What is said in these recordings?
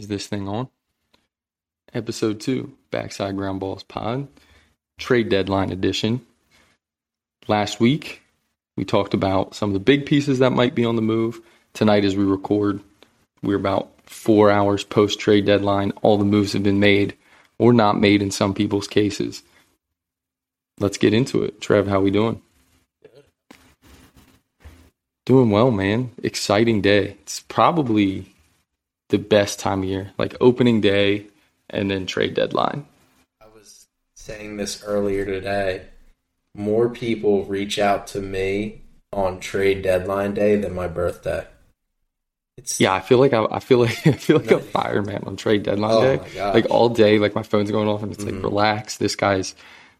Is this thing on? Episode two, Backside Ground Balls Pod, Trade Deadline Edition. Last week, we talked about some of the big pieces that might be on the move. Tonight, as we record, we're about four hours post trade deadline. All the moves have been made or not made in some people's cases. Let's get into it. Trev, how we doing? Doing well, man. Exciting day. It's probably the best time of year, like opening day and then trade deadline. I was saying this earlier today. More people reach out to me on trade deadline day than my birthday. It's yeah, I feel like I, I feel like I feel like a fireman on trade deadline oh day. Like all day, like my phone's going off and it's mm-hmm. like relax. This guy's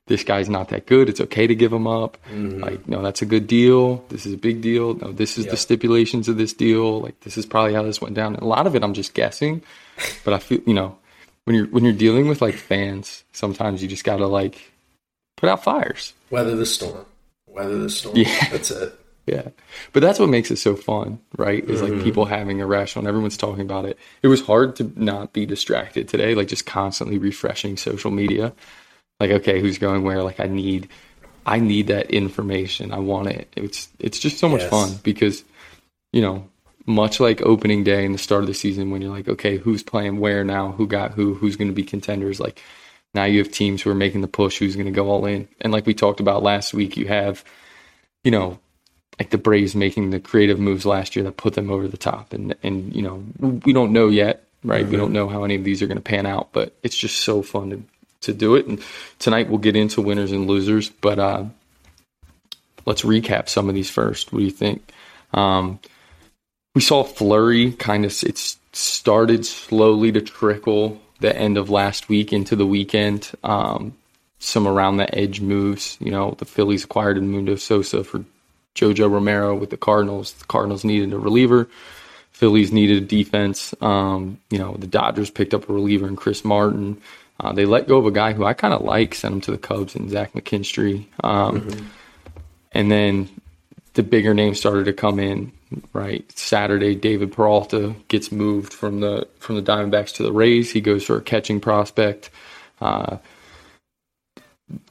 this guy's not that good. It's okay to give him up. Mm-hmm. Like, no, that's a good deal. This is a big deal. No, this is the stipulations of this deal. Like, this is probably how this went down. And a lot of it, I'm just guessing. But I feel, you know, when you're when you're dealing with like fans, sometimes you just gotta like put out fires. Weather the storm. Weather the storm. Yeah, that's it. Yeah, but that's what makes it so fun, right? Is like mm-hmm. people having irrational. And everyone's talking about it. It was hard to not be distracted today, like just constantly refreshing social media like okay who's going where? Like i need i need that information. I want it. It's it's just so much yes. fun because you know much like opening day and the start of the season when you're like okay who's playing where now? Who got who? Who's going to be contenders? Like now you have teams who are making the push. Who's going to go all in? And like we talked about last week you have you know like the braves making the creative moves last year that put them over the top. And and you know we don't know yet right? Mm-hmm. we don't know how any of these are going to pan out but it's just so fun to to do it. And tonight we'll get into winners and losers, but uh, let's recap some of these first. What do you think? Um, we saw flurry kind of it started slowly to trickle the end of last week into the weekend. Um, some around the edge moves. You know, the Phillies acquired Edmundo Sosa for JoJo Romero with the Cardinals. The Cardinals needed a reliever. Phillies needed a defense. Um, you know, the Dodgers picked up a reliever in Chris Martin. Uh, they let go of a guy who I kind of like, sent him to the Cubs and Zach McKinstry. Um, mm-hmm. And then the bigger names started to come in. Right, Saturday, David Peralta gets moved from the from the Diamondbacks to the Rays. He goes for a catching prospect. Uh,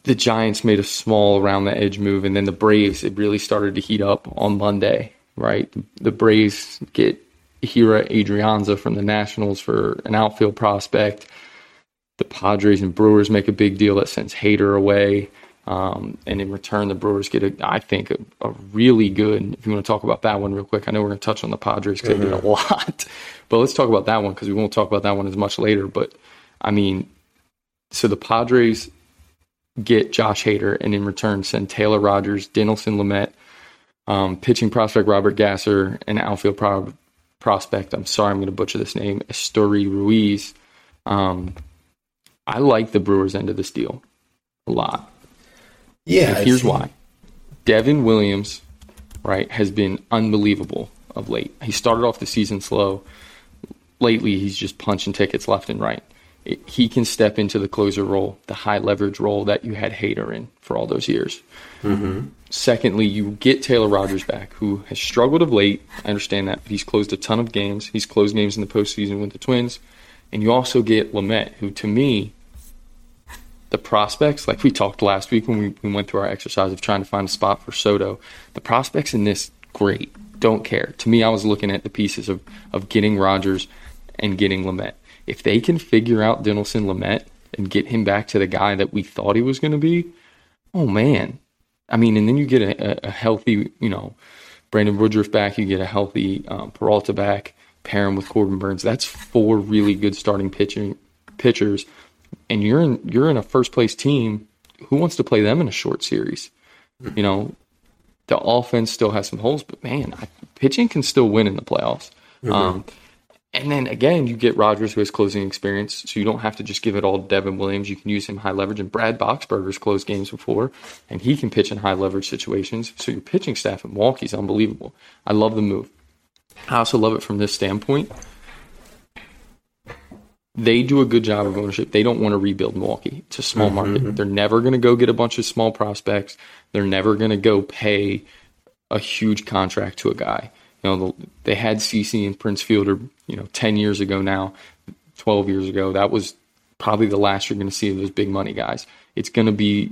the Giants made a small around the edge move, and then the Braves it really started to heat up on Monday. Right, the Braves get Ehire Adrianza from the Nationals for an outfield prospect the Padres and Brewers make a big deal that sends Hader away. Um, and in return, the Brewers get, a, I think, a, a, really good. If you want to talk about that one real quick, I know we're going to touch on the Padres because mm-hmm. they did a mm-hmm. lot, but let's talk about that one because we won't talk about that one as much later. But I mean, so the Padres get Josh Hader, and in return, send Taylor Rogers, Dinelson Lamet, um, pitching prospect Robert Gasser, and outfield pro- prospect. I'm sorry, I'm going to butcher this name, Esteury Ruiz. Um, I like the Brewers' end of this deal a lot. Yeah. And here's why. Devin Williams, right, has been unbelievable of late. He started off the season slow. Lately, he's just punching tickets left and right. It, he can step into the closer role, the high leverage role that you had Hader in for all those years. Mm-hmm. Secondly, you get Taylor Rogers back, who has struggled of late. I understand that, but he's closed a ton of games. He's closed games in the postseason with the Twins. And you also get Lamet, who to me the prospects, like we talked last week when we, we went through our exercise of trying to find a spot for Soto, the prospects in this, great. Don't care. To me, I was looking at the pieces of, of getting Rogers and getting Lamet. If they can figure out Dinelson Lamet and get him back to the guy that we thought he was going to be, oh man. I mean, and then you get a, a healthy, you know, Brandon Woodruff back, you get a healthy um, Peralta back, pair him with Corbin Burnes. That's four really good starting pitching pitchers and you're in you're in a first place team. Who wants to play them in a short series? Mm-hmm. You know, the offense still has some holes, but man, I, pitching can still win in the playoffs. Mm-hmm. Um, and then again, you get Rogers who has closing experience, so you don't have to just give it all to Devin Williams. You can use him high leverage. And Brad Boxberger's closed games before, and he can pitch in high leverage situations. So your pitching staff at Milwaukee is unbelievable. I love the move. I also love it from this standpoint they do a good job of ownership. They don't want to rebuild Milwaukee. It's a small mm-hmm. market. They're never going to go get a bunch of small prospects. They're never going to go pay a huge contract to a guy. You know, they had CC and Prince Fielder, you know, 10 years ago now. 12 years ago, that was probably the last you're going to see of those big money guys. It's going to be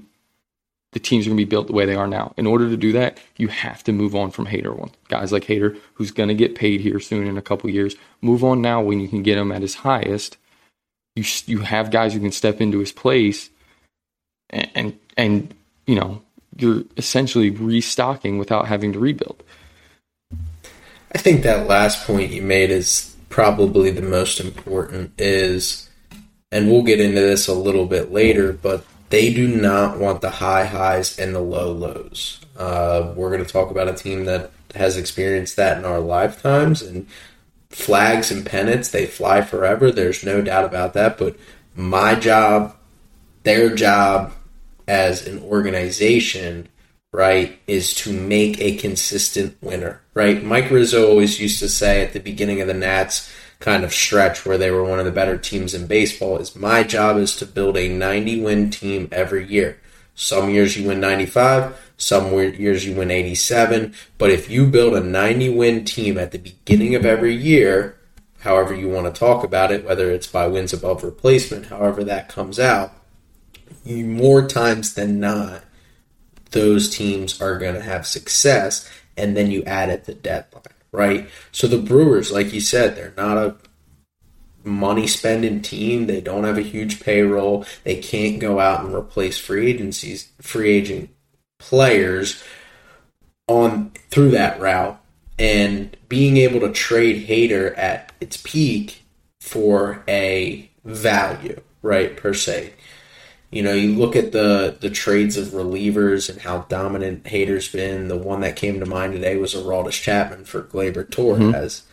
the teams are going to be built the way they are now. In order to do that, you have to move on from Hader one. Guys like Hader, who's going to get paid here soon in a couple years, move on now when you can get him at his highest. You you have guys who can step into his place, and and, and you know you're essentially restocking without having to rebuild. I think that last point you made is probably the most important. Is and we'll get into this a little bit later, but they do not want the high highs and the low lows. Uh, we're going to talk about a team that has experienced that in our lifetimes, and flags and pennants, they fly forever. There's no doubt about that. But my job, their job as an organization, right, is to make a consistent winner, right? Mike Rizzo always used to say at the beginning of the Nats, kind of stretch where they were one of the better teams in baseball is my job is to build a 90 win team every year. Some years you win 95, some years you win 87, but if you build a 90 win team at the beginning of every year, however you want to talk about it, whether it's by wins above replacement, however that comes out, you more times than not, those teams are going to have success, and then you add at the deadline right? So the Brewers, like you said, they're not a money spending team. They don't have a huge payroll. They can't go out and replace free agencies, free agent players on through that route. And being able to trade Hader at its peak for a value, right, per se. You know, you look at the the trades of relievers and how dominant Hader's been. The one that came to mind today was Aroldis Chapman for Gleyber Torres. Mm-hmm.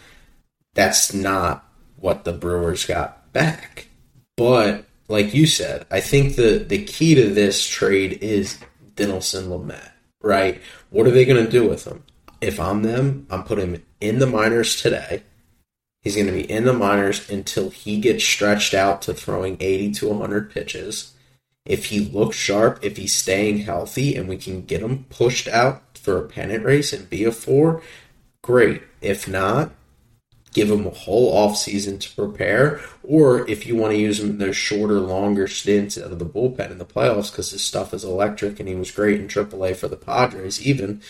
That's not what the Brewers got back. But like you said, I think the the key to this trade is Dinelson Lamet, right? What are they going to do with him? If I'm them, I'm putting him in the minors today. He's going to be in the minors until he gets stretched out to throwing 80 to 100 pitches if he looks sharp, if he's staying healthy, and we can get him pushed out for a pennant race and be a four, great. If not, give him a whole off season to prepare. Or if you want to use him in those shorter, longer stints out of the bullpen in the playoffs because his stuff is electric and he was great in AAA for the Padres, even,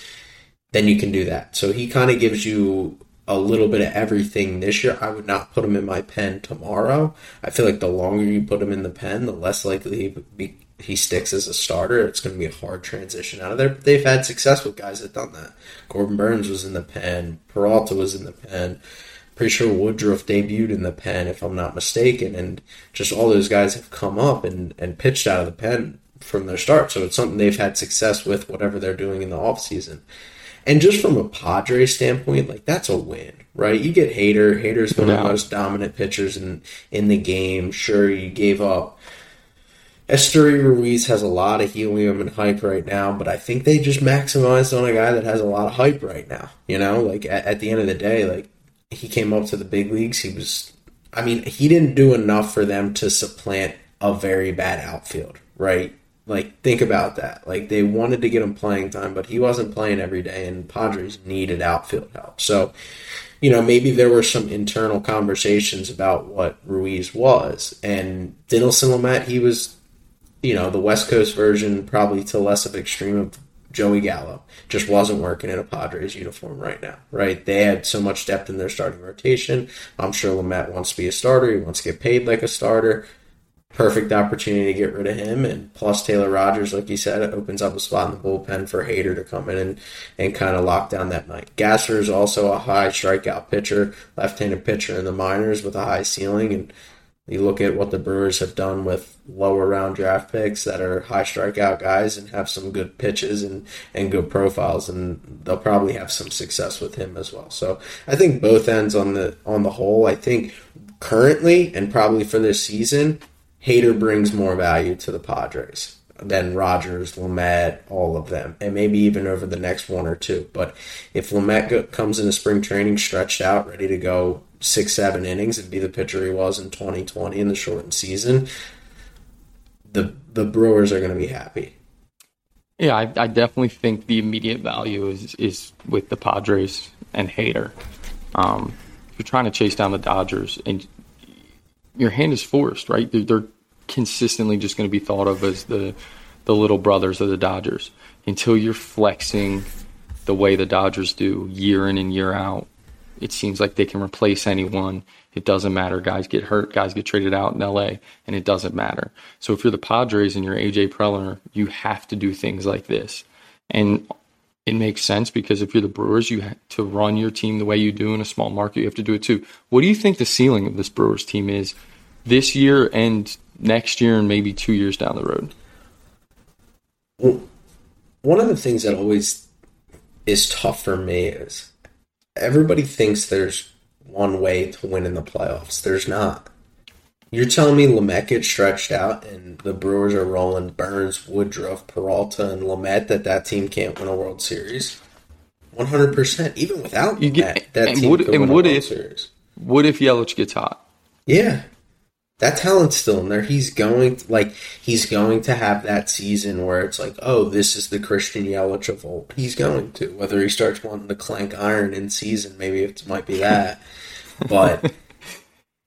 then you can do that. So he kind of gives you a little bit of everything this year. I would not put him in my pen tomorrow. I feel like the longer you put him in the pen, the less likely he, be, he sticks as a starter. It's going to be a hard transition out of there. But they've had success with guys that done that. Corbin Burnes was in the pen. Peralta was in the pen. Pretty sure Woodruff debuted in the pen, if I'm not mistaken. And just all those guys have come up and, and pitched out of the pen from their start. So it's something they've had success with, whatever they're doing in the offseason. And just from a Padre standpoint, like that's a win, right? You get Hader. Hader's one of the most dominant pitchers in in the game. Sure, you gave up. Esteury Ruiz has a lot of helium and hype right now, but I think they just maximized on a guy that has a lot of hype right now. You know, like at, at the end of the day, like he came up to the big leagues. He was, I mean, he didn't do enough for them to supplant a very bad outfield, right? Like, think about that. Like, they wanted to get him playing time, but he wasn't playing every day, and Padres needed outfield help. So, you know, maybe there were some internal conversations about what Ruiz was. And Dinelson Lamet, he was, you know, the West Coast version, probably to less of extreme of Joey Gallo. Just wasn't working in a Padres uniform right now, right? They had so much depth in their starting rotation. I'm sure Lamet wants to be a starter. He wants to get paid like a starter perfect opportunity to get rid of him. And plus Taylor Rogers, like you said, it opens up a spot in the bullpen for Hader to come in and, and kind of lock down that night. Gasser is also a high strikeout pitcher, left-handed pitcher in the minors with a high ceiling. And you look at what the Brewers have done with lower round draft picks that are high strikeout guys and have some good pitches and, and good profiles, and they'll probably have some success with him as well. So I think both ends on the on the whole. I think currently and probably for this season, Hader brings more value to the Padres than Rogers, Lamet, all of them, and maybe even over the next one or two. But if Lamet comes into spring training stretched out, ready to go six, seven innings and be the pitcher he was in 2020 in the shortened season, the the Brewers are going to be happy. Yeah, I, I, definitely think the immediate value is is with the Padres and Hader. Um, if you're trying to chase down the Dodgers, and your hand is forced, right? They're, they're consistently just going to be thought of as the the little brothers of the Dodgers until you're flexing the way the Dodgers do year in and year out. It seems like they can replace anyone. It doesn't matter. Guys get hurt, guys get traded out in LA, and it doesn't matter. So if you're the Padres and you're AJ Preller, you have to do things like this. And it makes sense because if you're the Brewers, you have to run your team the way you do in a small market. You have to do it too. What do you think the ceiling of this Brewers team is this year and next year and maybe two years down the road? Well, one of the things that always is tough for me is everybody thinks there's one way to win in the playoffs. There's not. You're telling me Lamet gets stretched out and the Brewers are rolling Burnes, Woodruff, Peralta, and Lamet that that team can't win a World Series? 100%. Even without you get, Lamet, that team would, could win a World if, Series. What if Yelich gets hot? Yeah that talent's still in there. He's going to, like he's going to have that season where it's like, oh, this is the Christian Yelich of old. He's going to whether he starts wanting to clank iron in season, maybe it might be that, but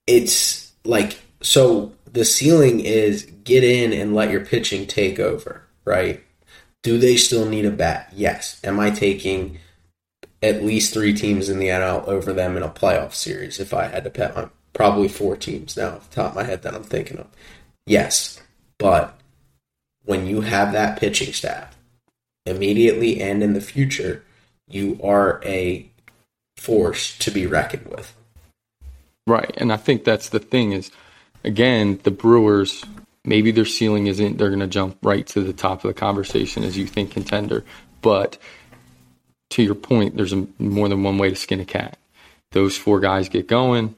it's like so. The ceiling is get in and let your pitching take over, right? Do they still need a bat? Yes. Am I taking at least three teams in the NL over them in a playoff series if I had to bet my probably four teams now off the top of my head that I'm thinking of. Yes, but when you have that pitching staff immediately and in the future, you are a force to be reckoned with. Right, and I think that's the thing is, again, the Brewers maybe their ceiling isn't they're going to jump right to the top of the conversation as you think contender, but to your point, there's a, more than one way to skin a cat. Those four guys get going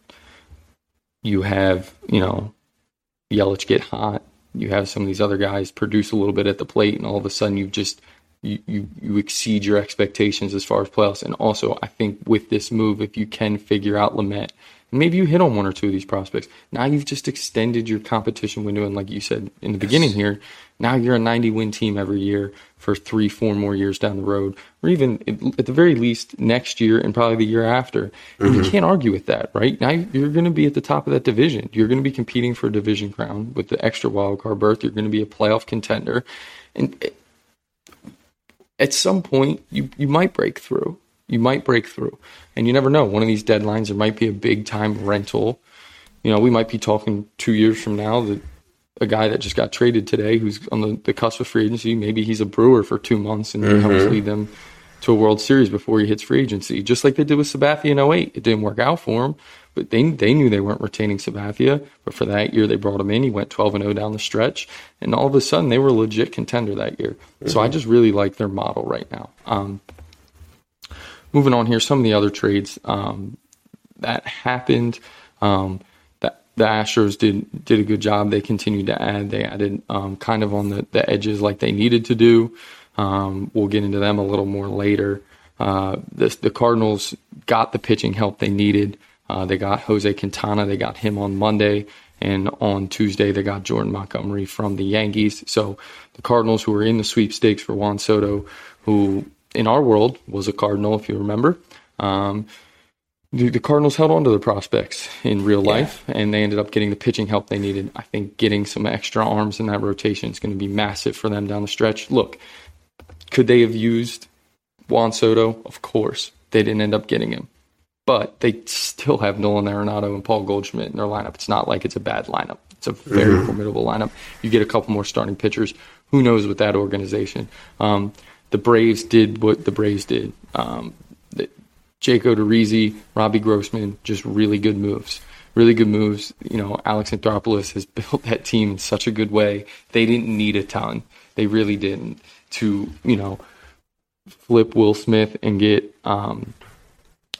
you have, you know, Yelich get hot. You have some of these other guys produce a little bit at the plate, and all of a sudden you've just you, you, you exceed your expectations as far as playoffs. And also, I think with this move, if you can figure out Lamet maybe you hit on one or two of these prospects. Now you've just extended your competition window, and like you said in the yes. beginning here, now you're a 90 win team every year for three, four more years down the road, or even at the very least next year and probably the year after. Mm-hmm. You can't argue with that, right? Now you're going to be at the top of that division. You're going to be competing for a division crown with the extra wild card berth. You're going to be a playoff contender, and at some point you you might break through you might break through. And you never know. One of these deadlines, there might be a big time rental. You know, we might be talking two years from now that a guy that just got traded today who's on the, the cusp of free agency, maybe he's a brewer for two months and mm-hmm. helps lead them to a World Series before he hits free agency, just like they did with Sabathia in 08. It didn't work out for him, but they they knew they weren't retaining Sabathia. But for that year, they brought him in. He went 12 and 0 down the stretch, and all of a sudden, they were a legit contender that year. Mm-hmm. So I mm-hmm. just really like their model right now. Um, moving on here, some of the other trades um, that happened. Um, the Astros did did a good job. They continued to add. They added um, kind of on the, the edges like they needed to do. Um, we'll get into them a little more later. Uh, the, the Cardinals got the pitching help they needed. Uh, they got Jose Quintana. They got him on Monday. And on Tuesday, they got Jordan Montgomery from the Yankees. So the Cardinals, who were in the sweepstakes for Juan Soto, who in our world was a Cardinal, if you remember. Um, the, the, Cardinals held on to the prospects in real life, yeah. and they ended up getting the pitching help they needed. I think getting some extra arms in that rotation is going to be massive for them down the stretch. Look, could they have used Juan Soto? Of course. They didn't end up getting him. But they still have Nolan Arenado and Paul Goldschmidt in their lineup. It's not like it's a bad lineup. It's a very mm-hmm. formidable lineup. You get a couple more starting pitchers. Who knows with that organization? Um, the Braves did what the Braves did. Um, Jake Odorizzi, Robbie Grossman, just really good moves. Really good moves. You know, Alex Anthopoulos has built that team in such a good way. They didn't need a ton. They really didn't to, you know, flip Will Smith and get um,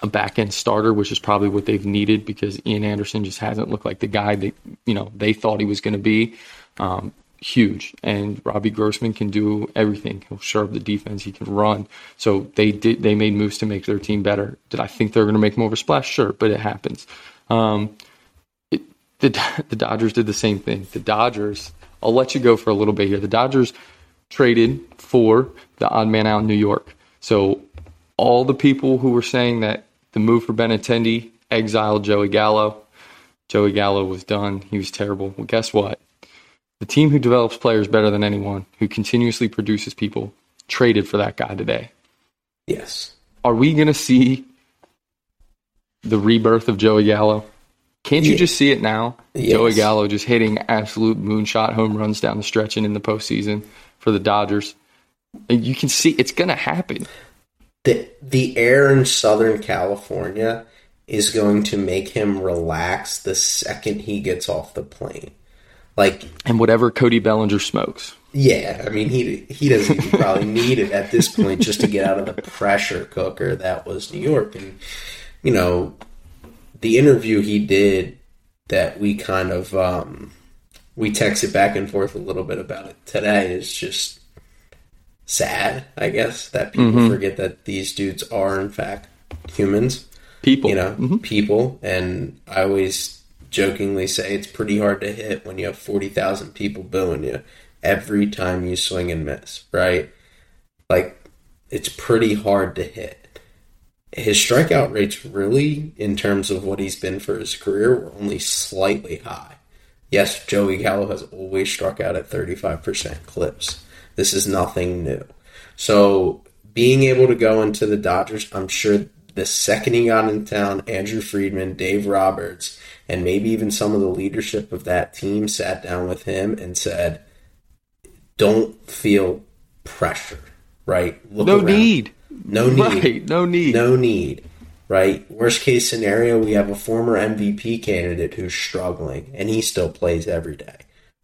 a back end starter, which is probably what they've needed because Ian Anderson just hasn't looked like the guy that you know they thought he was going to be. Um, huge. And Robbie Grossman can do everything. He'll serve the defense. He can run. So they did. They made moves to make their team better. Did I think they're going to make more of a splash? Sure, but it happens. Um, it, the the Dodgers did the same thing. The Dodgers. I'll let you go for a little bit here. The Dodgers traded for the odd man out in New York. So all the people who were saying that the move for Benintendi exiled Joey Gallo, Joey Gallo was done. He was terrible. Well, guess what? The team who develops players better than anyone, who continuously produces people, traded for that guy today. Yes. Are we going to see the rebirth of Joey Gallo? Can't you Yeah. just see it now? Yes. Joey Gallo just hitting absolute moonshot home runs down the stretch and in the postseason for the Dodgers. And you can see it's going to happen. The the air in Southern California is going to make him relax the second he gets off the plane. Like And whatever Cody Bellinger smokes. Yeah, I mean he he doesn't even probably need it at this point just to get out of the pressure cooker that was New York, and you know the interview he did that we kind of um, we texted back and forth a little bit about it today is just sad, I guess that people forget that these dudes are in fact humans People. you know, people. And I always jokingly say it's pretty hard to hit when you have 40,000 people booing you every time you swing and miss, right? Like, it's pretty hard to hit. His strikeout rates, really, in terms of what he's been for his career, were only slightly high. Yes, Joey Gallo has always struck out at 35% clips. This is nothing new. So, being able to go into the Dodgers, I'm sure the second he got in town, Andrew Friedman, Dave Roberts, and maybe even some of the leadership of that team sat down with him and said, Don't feel pressure, right? Look No around. need. No need. Right. No need. No need. Right? Worst case scenario, we have a former MVP candidate who's struggling and he still plays every day.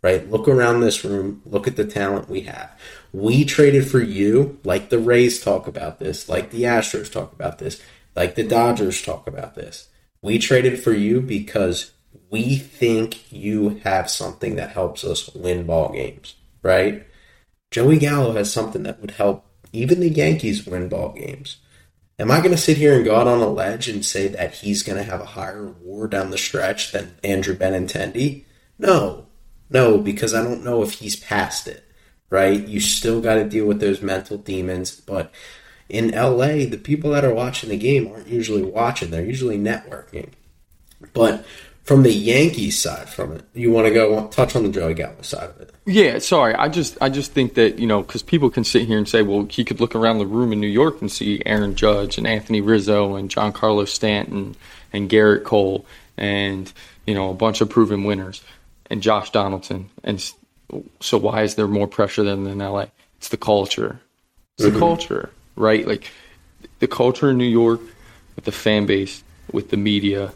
Right? Look around this room. Look at the talent we have. We traded for you, like the Rays talk about this, like the Astros talk about this, like the Dodgers talk about this. We traded for you because we think you have something that helps us win ball games, right? Joey Gallo has something that would help even the Yankees win ball games. Am I going to sit here and go out on a ledge and say that he's going to have a higher war down the stretch than Andrew Benintendi? No, no, because I don't know if he's past it, right? You still got to deal with those mental demons. But in LA, the people that are watching the game aren't usually watching, they're usually networking. But from the Yankees side from it, you want to go touch on the Joey Gallo side of it. Yeah, sorry. I just I just think that you know because people can sit here and say, well, he could look around the room in New York and see Aaron Judge and Anthony Rizzo and Giancarlo Stanton and Gerrit Cole and you know a bunch of proven winners and Josh Donaldson. And so why is there more pressure than in LA? It's the culture. It's the mm-hmm. culture, right? Like the culture in New York with the fan base, with the media.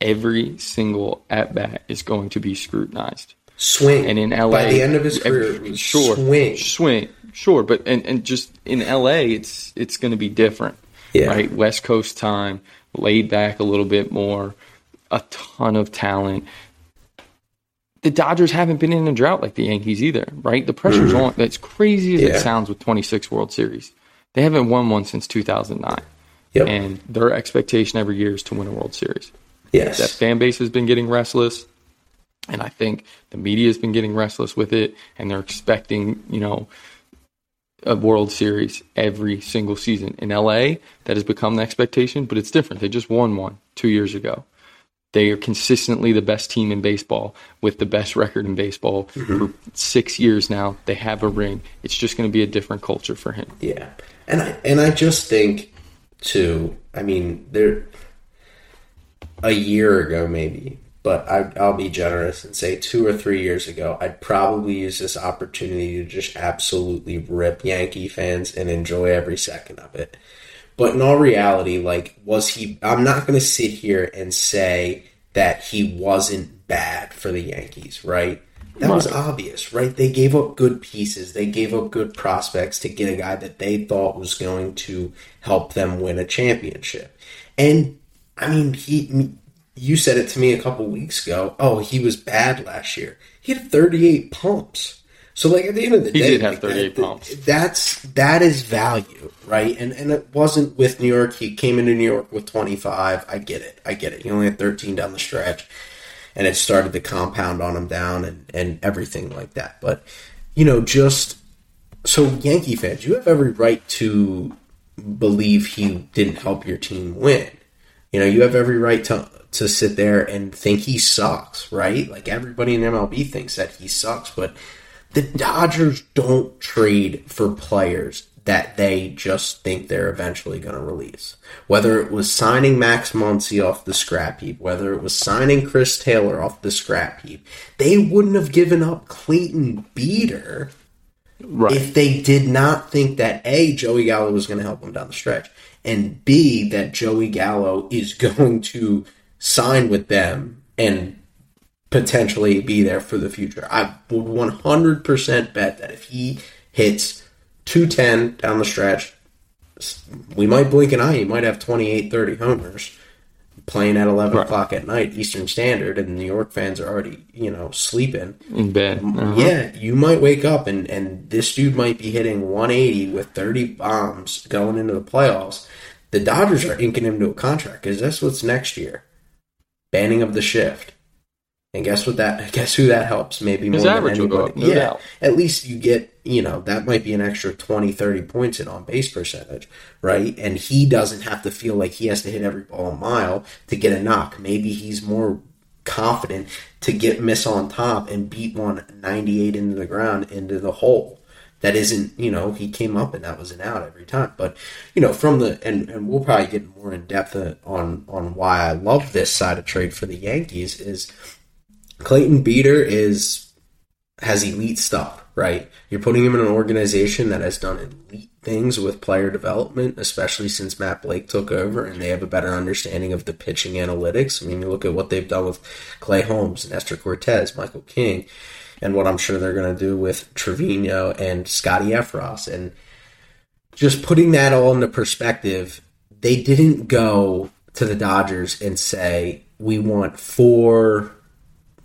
Every single at bat is going to be scrutinized. Swing. And in LA, by the end of his career, was sure, swing. swing, sure. But and, and just in LA, it's it's going to be different, Yeah. right? West Coast time, laid back a little bit more, a ton of talent. The Dodgers haven't been in a drought like the Yankees either, right? The pressure's on. That's crazy as Mm-hmm. Yeah. it sounds with 26 World Series, they haven't won one since 2009, Yep. and their expectation every year is to win a World Series. Yes. that fan base has been getting restless and i think the media has been getting restless with it and they're expecting you know a world series every single season. In la that has become the expectation but it's different. They just won one two years ago. They are consistently the best team in baseball with the best record in baseball mm-hmm. for six years now. They have a ring. It's just going to be a different culture for him. Yeah, and I and I just think too. I mean, there a year ago maybe, but I, I'll be generous and say two or three years ago, I'd probably use this opportunity to just absolutely rip Yankee fans and enjoy every second of it. But in all reality, like, was he? I'm not going to sit here and say that he wasn't bad for the Yankees, right? That was obvious, right? They gave up good pieces. They gave up good prospects to get a guy that they thought was going to help them win a championship. And I mean, he you said it to me a couple weeks ago. Oh, he was bad last year. He had 38 pumps. So like at the end of the He day, did have like, 38 that- pumps. That's that is value, right? And and it wasn't with New York. He came into New York with 25. I get it. I get it. He only had 13 down the stretch and it started to compound on him down and, and everything like that. But, you know, just so Yankee fans, you have every right to believe he didn't help your team win. You know, you have every right to to sit there and think he sucks, right? Like everybody in MLB thinks that he sucks, but the Dodgers don't trade for players that they just think they're eventually going to release. Whether it was signing Max Muncy off the scrap heap, whether it was signing Chris Taylor off the scrap heap, they wouldn't have given up Clayton Beeter right. if they did not think that A, Joey Gallo was going to help them down the stretch, and B, that Joey Gallo is going to sign with them and potentially be there for the future. I would 100% bet that if he hits 210 down the stretch. We might blink an eye. He might have 28, 30 homers playing at 11 right. o'clock at night Eastern Standard, and New York fans are already, you know, sleeping. In bed. Uh-huh. Yeah, you might wake up and, and this dude might be hitting 180 with 30 bombs going into the playoffs. The Dodgers are inking him to a contract because that's what's next year. Banning of the shift. And guess what that guess who that helps maybe more His than average anybody. Will go up, no yeah. Doubt. At least you get, you know, that might be an extra 20, 30 points in on base percentage, right? And he doesn't have to feel like he has to hit every ball a mile to get a knock. Maybe he's more confident to get miss on top and beat one 98 into the ground into the hole. That isn't, you know, he came up and that was an out every time. But, you know, from the and, and we'll probably get more in depth on on why I love this side of trade for the Yankees is Clayton Beeter is has elite stuff, right? You're putting him in an organization that has done elite things with player development, especially since Matt Blake took over and they have a better understanding of the pitching analytics. I mean, you look at what they've done with Clay Holmes, Nestor Cortes, Michael King, and what I'm sure they're going to do with Trevino and Scotty Effross. And just putting that all into perspective, they didn't go to the Dodgers and say, we want four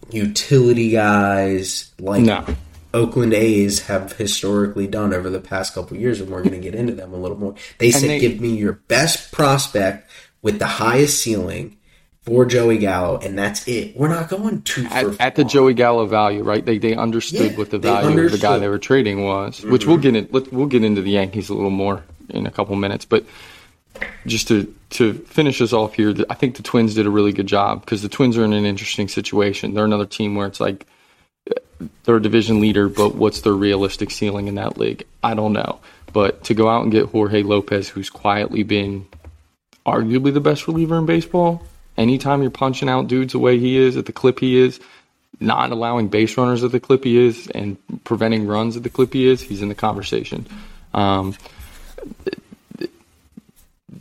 utility guys like no. Oakland A's have historically done over the past couple years, and we're going to get into them a little more. They said, they, "Give me your best prospect with the highest ceiling." For Joey Gallo, and that's it. We're not going to at, at, the Joey Gallo value, right? They they understood yeah, what the value of the guy they were trading was, mm-hmm. which we'll get in. Let, we'll get into the Yankees a little more in a couple minutes, but just to to finish us off here, I think the Twins did a really good job because the Twins are in an interesting situation. They're another team where it's like they're a division leader, but what's their realistic ceiling in that league? I don't know. But to go out and get Jorge Lopez, who's quietly been arguably the best reliever in baseball, anytime you're punching out dudes the way he is, at the clip he is, not allowing base runners at the clip he is, and preventing runs at the clip he is, he's in the conversation. Um,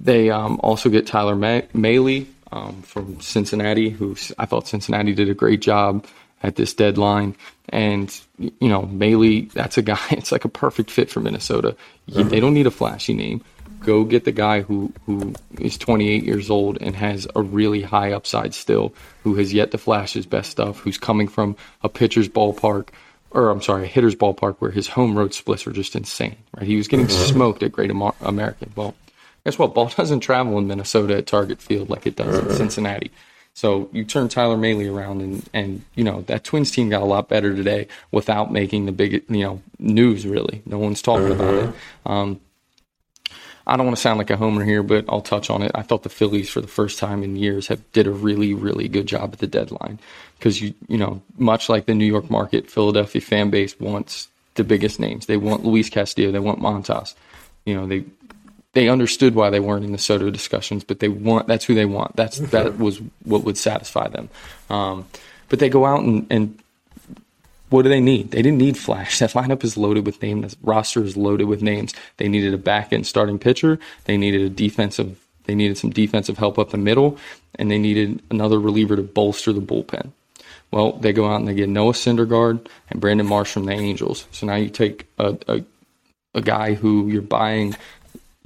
they um, also get Tyler May- Mahle um, from Cincinnati, who I thought Cincinnati did a great job at this deadline. And, you know, Mahle, that's a guy, it's like a perfect fit for Minnesota. Mm-hmm. They don't need a flashy name. Go get the guy who, who is 28 years old and has a really high upside still, who has yet to flash his best stuff, who's coming from a pitcher's ballpark, or I'm sorry, a hitter's ballpark where his home road splits were just insane, right? He was getting mm-hmm. smoked at Great American. Well, guess what? Ball doesn't travel in Minnesota at Target Field like it does in uh-huh. Cincinnati. So you turn Tyler Mahle around, and and you know that Twins team got a lot better today without making the big you know news. Really, no one's talking about it. Uh-huh. Um, I don't want to sound like a homer here, but I'll touch on it. I thought the Phillies, for the first time in years, have did a really, really good job at the deadline because you, you know, much like the New York market, Philadelphia fan base wants the biggest names. They want Luis Castillo, they want Montas. You know, they they understood why they weren't in the Soto discussions, but they want that's who they want. That's mm-hmm. that was what would satisfy them. Um, but they go out and, and what do they need? They didn't need flash. That lineup is loaded with names. The roster is loaded with names. They needed a back end starting pitcher. They needed a defensive. They needed some defensive help up the middle, and they needed another reliever to bolster the bullpen. Well, they go out and they get Noah Syndergaard and Brandon Marsh from the Angels. So now you take a, a, a guy who you're buying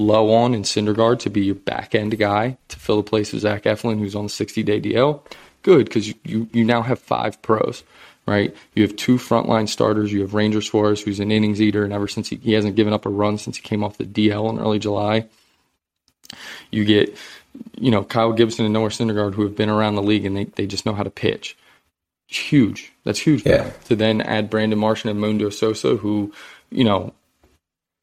low on in Syndergaard to be your back end guy to fill the place of Zach Eflin, who's on the 60 day DL. Good, because you, you, you now have five pros, right? You have two frontline starters. You have Ranger Suarez, who's an innings eater, and ever since he, he hasn't given up a run since he came off the DL in early July. You get, you know, Kyle Gibson and Noah Syndergaard, who have been around the league and they, they just know how to pitch. Huge. That's huge. Yeah. To then add Brandon Marsh and Mundo Sosa, who, you know,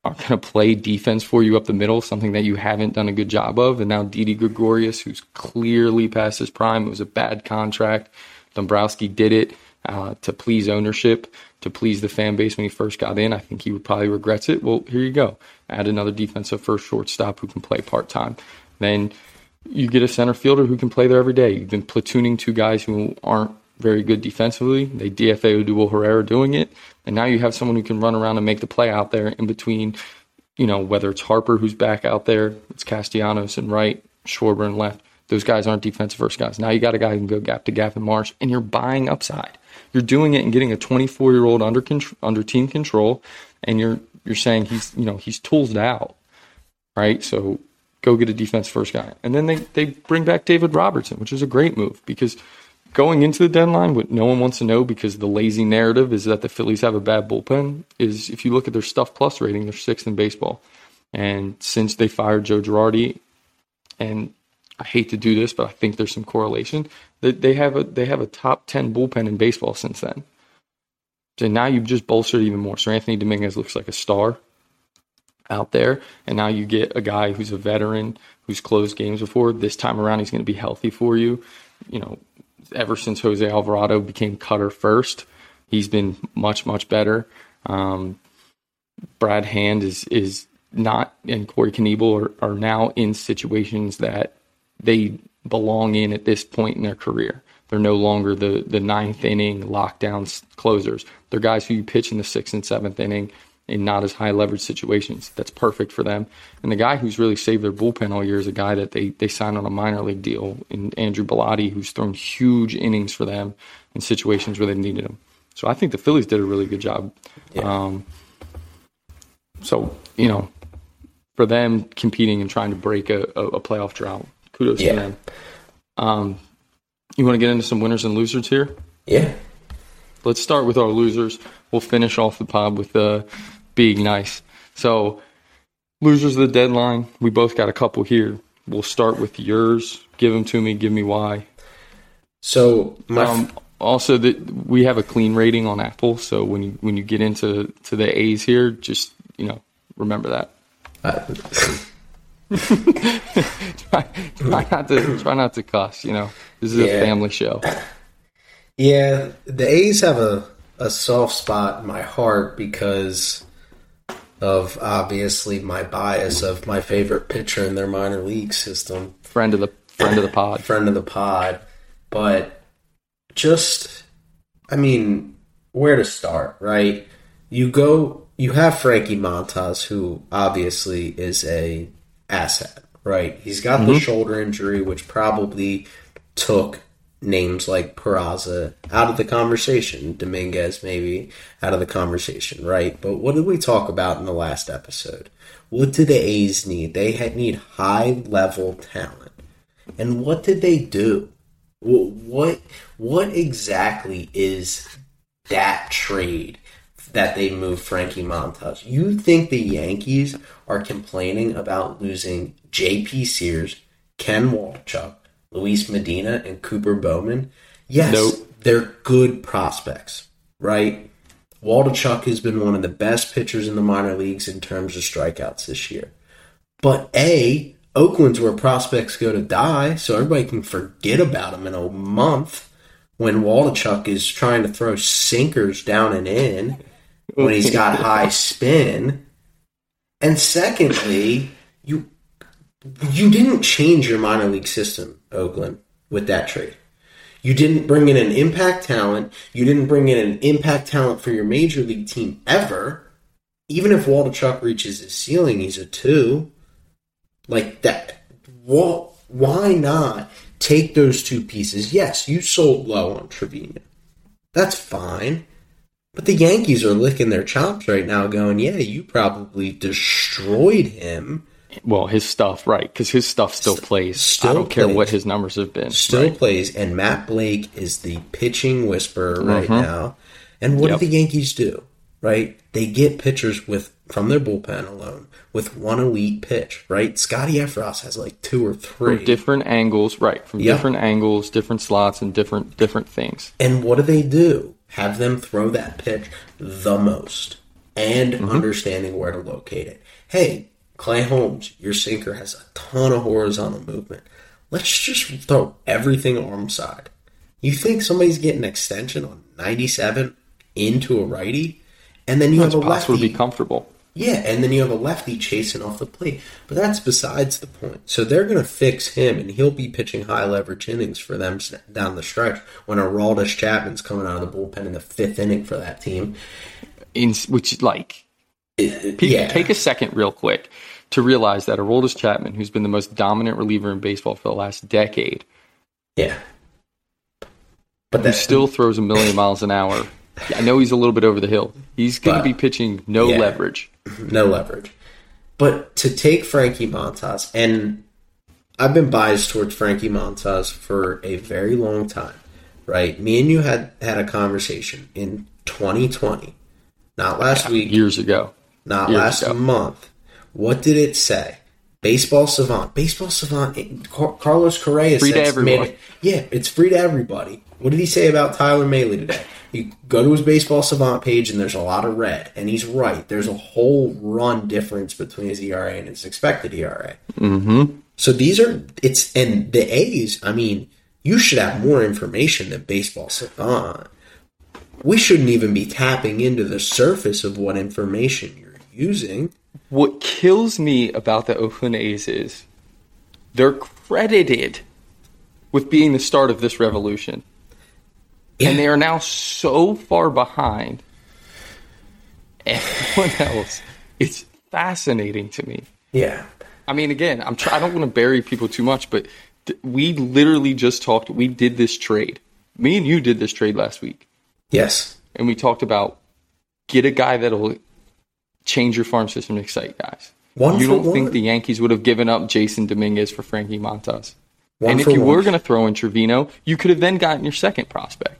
are going to play defense for you up the middle, something that you haven't done a good job of. And now Didi Gregorius, who's clearly past his prime, it was a bad contract. Dombrowski did it uh, to please ownership, to please the fan base when he first got in. I think he would probably regrets it. Well, here you go. Add another defensive first shortstop who can play part time. Then you get a center fielder who can play there every day. You've been platooning two guys who aren't very good defensively. They DFA Odubel Herrera doing it. And now you have someone who can run around and make the play out there in between, you know, whether it's Harper who's back out there, it's Castellanos and right, Schwarber and left. Those guys aren't defensive first guys. Now you got a guy who can go gap to gap in Marsh, and you're buying upside. You're doing it and getting a 24 year old under under team control, and you're you're saying he's you know he's tooled out, right? So go get a defense first guy, and then they they bring back David Robertson, which is a great move because going into the deadline, what no one wants to know because the lazy narrative is that the Phillies have a bad bullpen. Is if you look at their stuff plus rating, they're sixth in baseball, and since they fired Joe Girardi, and I hate to do this, but I think there's some correlation that they have a they have a top ten bullpen in baseball since then. So now you've just bolstered even more. So Anthony Dominguez looks like a star out there, and now you get a guy who's a veteran who's closed games before. This time around, he's going to be healthy for you. You know, ever since Jose Alvarado became cutter first, he's been much much better. Um, Brad Hand is is not and Corey Knebel are, are now in situations that they belong in at this point in their career. They're no longer the the ninth inning lockdown closers. They're guys who you pitch in the sixth and seventh inning in not as high leverage situations. That's perfect for them. And the guy who's really saved their bullpen all year is a guy that they they signed on a minor league deal in Andrew Bellatti, who's thrown huge innings for them in situations where they needed him. So I think the Phillies did a really good job. Yeah. Um, so you know, for them competing and trying to break a, a, a playoff drought kudos yeah. to them. Um, you want to get into some winners and losers here? Yeah. Let's start with our losers. We'll finish off the pod with uh, being nice. So, losers of the deadline. We both got a couple here. We'll start with yours. Give them to me. Give me why. So, um, also that we have a clean rating on Apple. So when you when you get into to the A's here, just you know remember that. Uh, try, try, not to try not to cuss. You know, this is yeah. a family show. Yeah, the A's have a a soft spot in my heart because of obviously my bias of my favorite pitcher in their minor league system. Friend of the friend of the pod. friend of the pod. But just I mean, where to start, right? You go you have Frankie Montas, who obviously is a asset, right? He's got mm-hmm. the shoulder injury, which probably took names like Peraza out of the conversation, Dominguez maybe out of the conversation, right? But what did we talk about in the last episode? What did the A's need? They had need high level talent. And what did they do? What what exactly is that trade that they moved Frankie Montas? You think the Yankees are complaining about losing J.P. Sears, Ken Waldichuk, Luis Medina, and Cooper Bowman. Yes, nope. they're good prospects, right? Waldichuk has been one of the best pitchers in the minor leagues in terms of strikeouts this year. But A, Oakland's where prospects go to die, so everybody can forget about him in a month when Waldichuk is trying to throw sinkers down and in when he's got high spin. And secondly, you you didn't change your minor league system, Oakland, with that trade. You didn't bring in an impact talent. You didn't bring in an impact talent for your major league team ever. Even if Waldichuk reaches his ceiling, he's a two. Like that. Why not take those two pieces? Yes, you sold low on Trevino. That's fine. But the Yankees are licking their chops right now, going, "Yeah, you probably destroyed him." Well, his stuff, right? Because his stuff still plays. Still I don't plays. care what his numbers have been. Still right? plays, and Matt Blake is the pitching whisperer right mm-hmm. now. And what yep. do the Yankees do? Right? They get pitchers with from their bullpen alone with one elite pitch. Right? Scotty Effross has like two or three from different angles. Right? From yep. different angles, different slots, and different different things. And what do they do? have them throw that pitch the most. and understanding where to locate it. Hey, Clay Holmes, your sinker has a ton of horizontal movement. Let's just throw everything arm side. You think somebody's getting extension on 97 into a righty, and then you It's have a lefty. be comfortable. Yeah, and then you have a lefty chasing off the plate. But that's besides the point. So they're going to fix him, and he'll be pitching high leverage innings for them down the stretch when Aroldis Chapman's coming out of the bullpen in the fifth inning for that team. In which, like, uh, It- yeah, Take a second, real quick, to realize that Aroldis Chapman, who's been the most dominant reliever in baseball for the last decade, yeah. But who that still throws a million miles an hour. I know he's a little bit over the hill. He's going to be pitching no Yeah. leverage. no leverage. But to take Frankie Montas, and I've been biased towards Frankie Montas for a very long time, right? Me and you had had a conversation in 2020, not last week, Years ago, not years last ago. month. What did it say? Baseball Savant. Baseball Savant. it- Carlos Correa Free says- yeah, it's free to everybody. What did he say about Tyler Mahle today? You go to his Baseball Savant page and there's a lot of red, and he's right. There's a whole run difference between his ERA and his expected ERA. Mm-hmm. So these are it's and the A's. I mean, you should have more information than Baseball Savant. We shouldn't even be tapping into the surface of what information you're using. What kills me about the Oakland A's is they're credited with being the start of this revolution. Yeah. And they are now so far behind everyone else. It's fascinating to me. Yeah. I mean, again, I'm try- I don't want to bury people too much, but th- we literally just talked. We did this trade. Me and you did this trade last week, Yes. and we talked about get a guy that'll change your farm system and excite guys. One you don't one. think the Yankees would have given up Jasson Dominguez for Frankie Montas? One and if you one. were going to throw in Trevino, you could have then gotten your second prospect.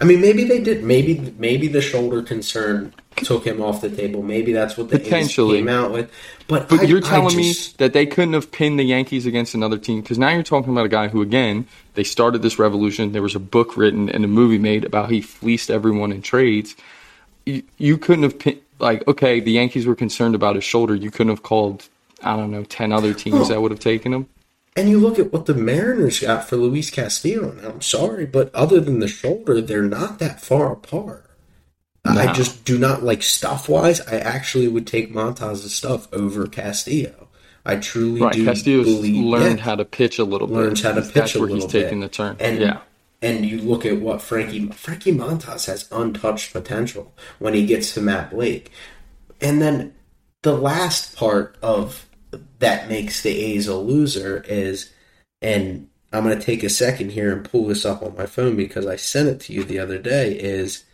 I mean, maybe they did. Maybe maybe the shoulder concern took him off the table. Maybe that's what the A's Potentially. came out with. But, But I, you're telling just- me that they couldn't have pinned the Yankees against another team because now you're talking about a guy who, again, they started this revolution. There was a book written and a movie made about he fleeced everyone in trades. You, you couldn't have like okay, the Yankees were concerned about his shoulder. You couldn't have called I don't know ten other teams that would have taken him. And you look at what the Mariners got for Luis Castillo, and I'm sorry, but other than the shoulder, they're not that far apart. I just do not like stuff wise. I actually would take Montas's stuff over Castillo. I truly Right, do Castillo's believe learned yeah. how to pitch a little learns bit. how to That's pitch a where little he's bit. taking the turn. And yeah, and you look at what Frankie Frankie Montas has untouched potential when he gets to Matt Blake. And then the last part of that makes the A's a loser is and I'm going to take a second here and pull this up on my phone because I sent it to you the other day is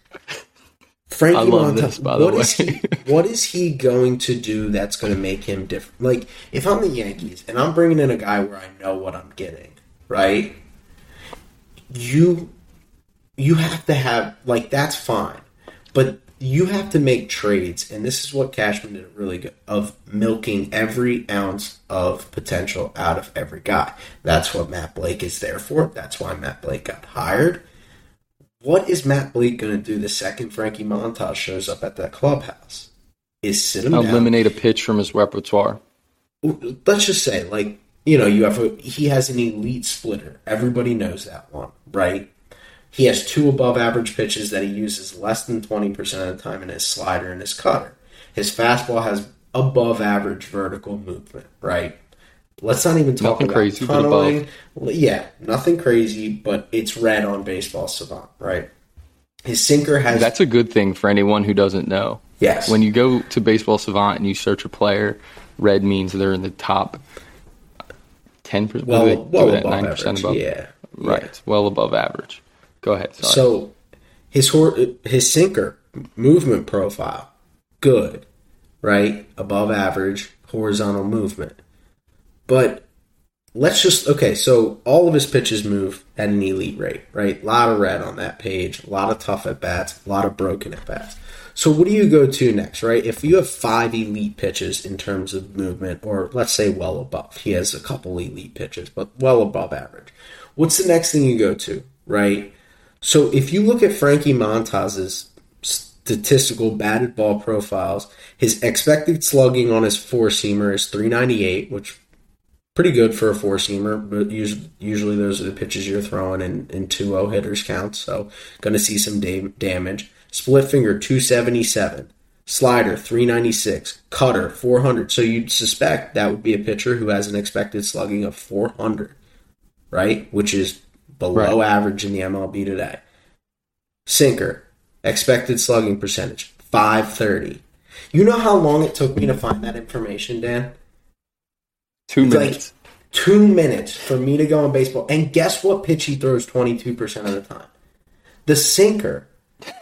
Frankie Montas this, by the what is way. he what is he going to do that's going to make him different? Like if I'm the Yankees and I'm bringing in a guy where I know what I'm getting, right? You you have to have like that's fine. But you have to make trades and this is what cashman did really good of milking every ounce of potential out of every guy. That's what matt blake is there for. That's why matt blake got hired. What is matt blake going to do the second frankie Montas shows up at that clubhouse? Is sit him down. Eliminate a pitch from his repertoire. let's just say, like, you know, you have a, he has an elite splitter. Everybody knows that one, right? He has two above average pitches that he uses less than 20% of the time in his slider and his cutter. His fastball has above average vertical movement, right? Let's not even talk Nothing about crazy, tunneling. Yeah, nothing crazy, but it's red on baseball savant, right? His sinker has That's a good thing for anyone who doesn't know. yes. When you go to Baseball Savant and you search a player, red means they're in the top ten percent. well, well at above average, above. yeah, Right, yeah. well above average. Go ahead. Sorry. So his hor- his sinker movement profile good, right? Above average horizontal movement. But let's just okay, so all of his pitches move at an elite rate, right? A lot of red on that page, a lot of tough at bats, a lot of broken at bats. So what do you go to next, right? If you have five elite pitches in terms of movement, or let's say well above, he has a couple elite pitches, but well above average. What's the next thing you go to, right? So if you look at Frankie Montas's statistical batted ball profiles. His expected slugging on his four seamer is 398, which pretty good for a four seamer, but usually, those are the pitches you're throwing in, in 2 0 hitters count, so going to see some da- damage. Split finger 277, slider 396, cutter 400. So you'd suspect that would be a pitcher who has an expected slugging of 400, right? Which is below right. average in the MLB today. Sinker, expected slugging percentage 530. You know how long it took me to find that information, Dan? Two minutes. Like two minutes for me to go on baseball. And guess what pitch he throws 22% of the time? The sinker.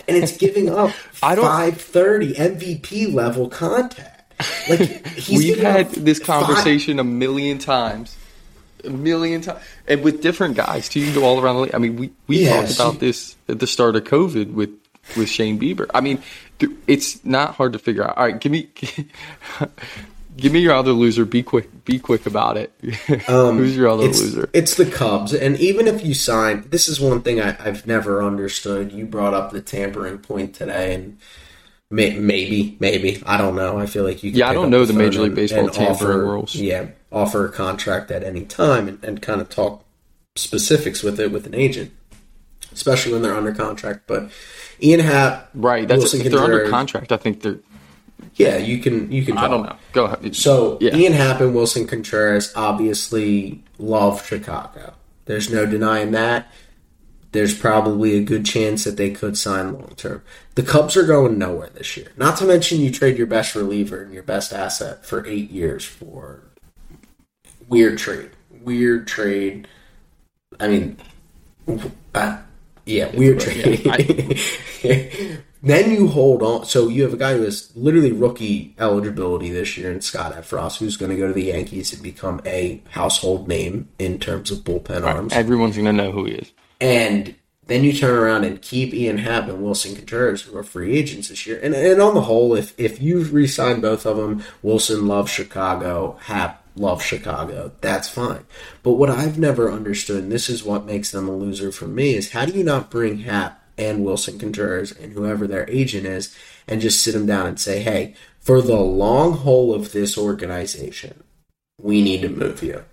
And it's giving up I don't, 530 MVP level contact. Like We've had this conversation five. a million times. A million times. And with different guys, too. You can go all around the league. I mean, we, we yes. talked about this at the start of COVID with, with Shane Bieber. I mean, it's not hard to figure out. All right, give me Give me your other loser. Be quick. Be quick about it. Um, Who's your other it's, loser? It's the Cubs. And even if you sign, this is one thing I, have never understood. You brought up the tampering point today, and may, maybe, maybe I don't know. I feel like you. yeah, I don't know the, the Major League Baseball tampering offer, rules. Yeah, offer a contract at any time and, and kind of talk specifics with it with an agent, especially when they're under contract. But Ian Happ, right? That's Willson if they're under contract. I think they're yeah, you can. You can. Talk. I don't know. Go ahead. So yeah. Ian Happ and Willson Contreras obviously love Chicago. There's no denying that. There's probably a good chance that they could sign long term. The Cubs are going nowhere this year. Not to mention you trade your best reliever and your best asset for eight years for weird trade. Weird trade. I mean, uh, yeah, weird trade. Yeah, I, Then you hold on. So you have a guy who has literally rookie eligibility this year in Scott Effross, who's going to go to the Yankees and become a household name in terms of bullpen right. arms. Everyone's going to know who he is. And then you turn around and keep Ian Happ and Willson Contreras, who are free agents this year. And, and on the whole, if, if you re-sign both of them, Willson loves Chicago, Happ loves Chicago. That's fine. But what I've never understood, and this is what makes them a loser for me, is how do you not bring Happ and Willson Contreras and whoever their agent is and just sit them down and say, hey, for the long haul of this organization, we need to move you.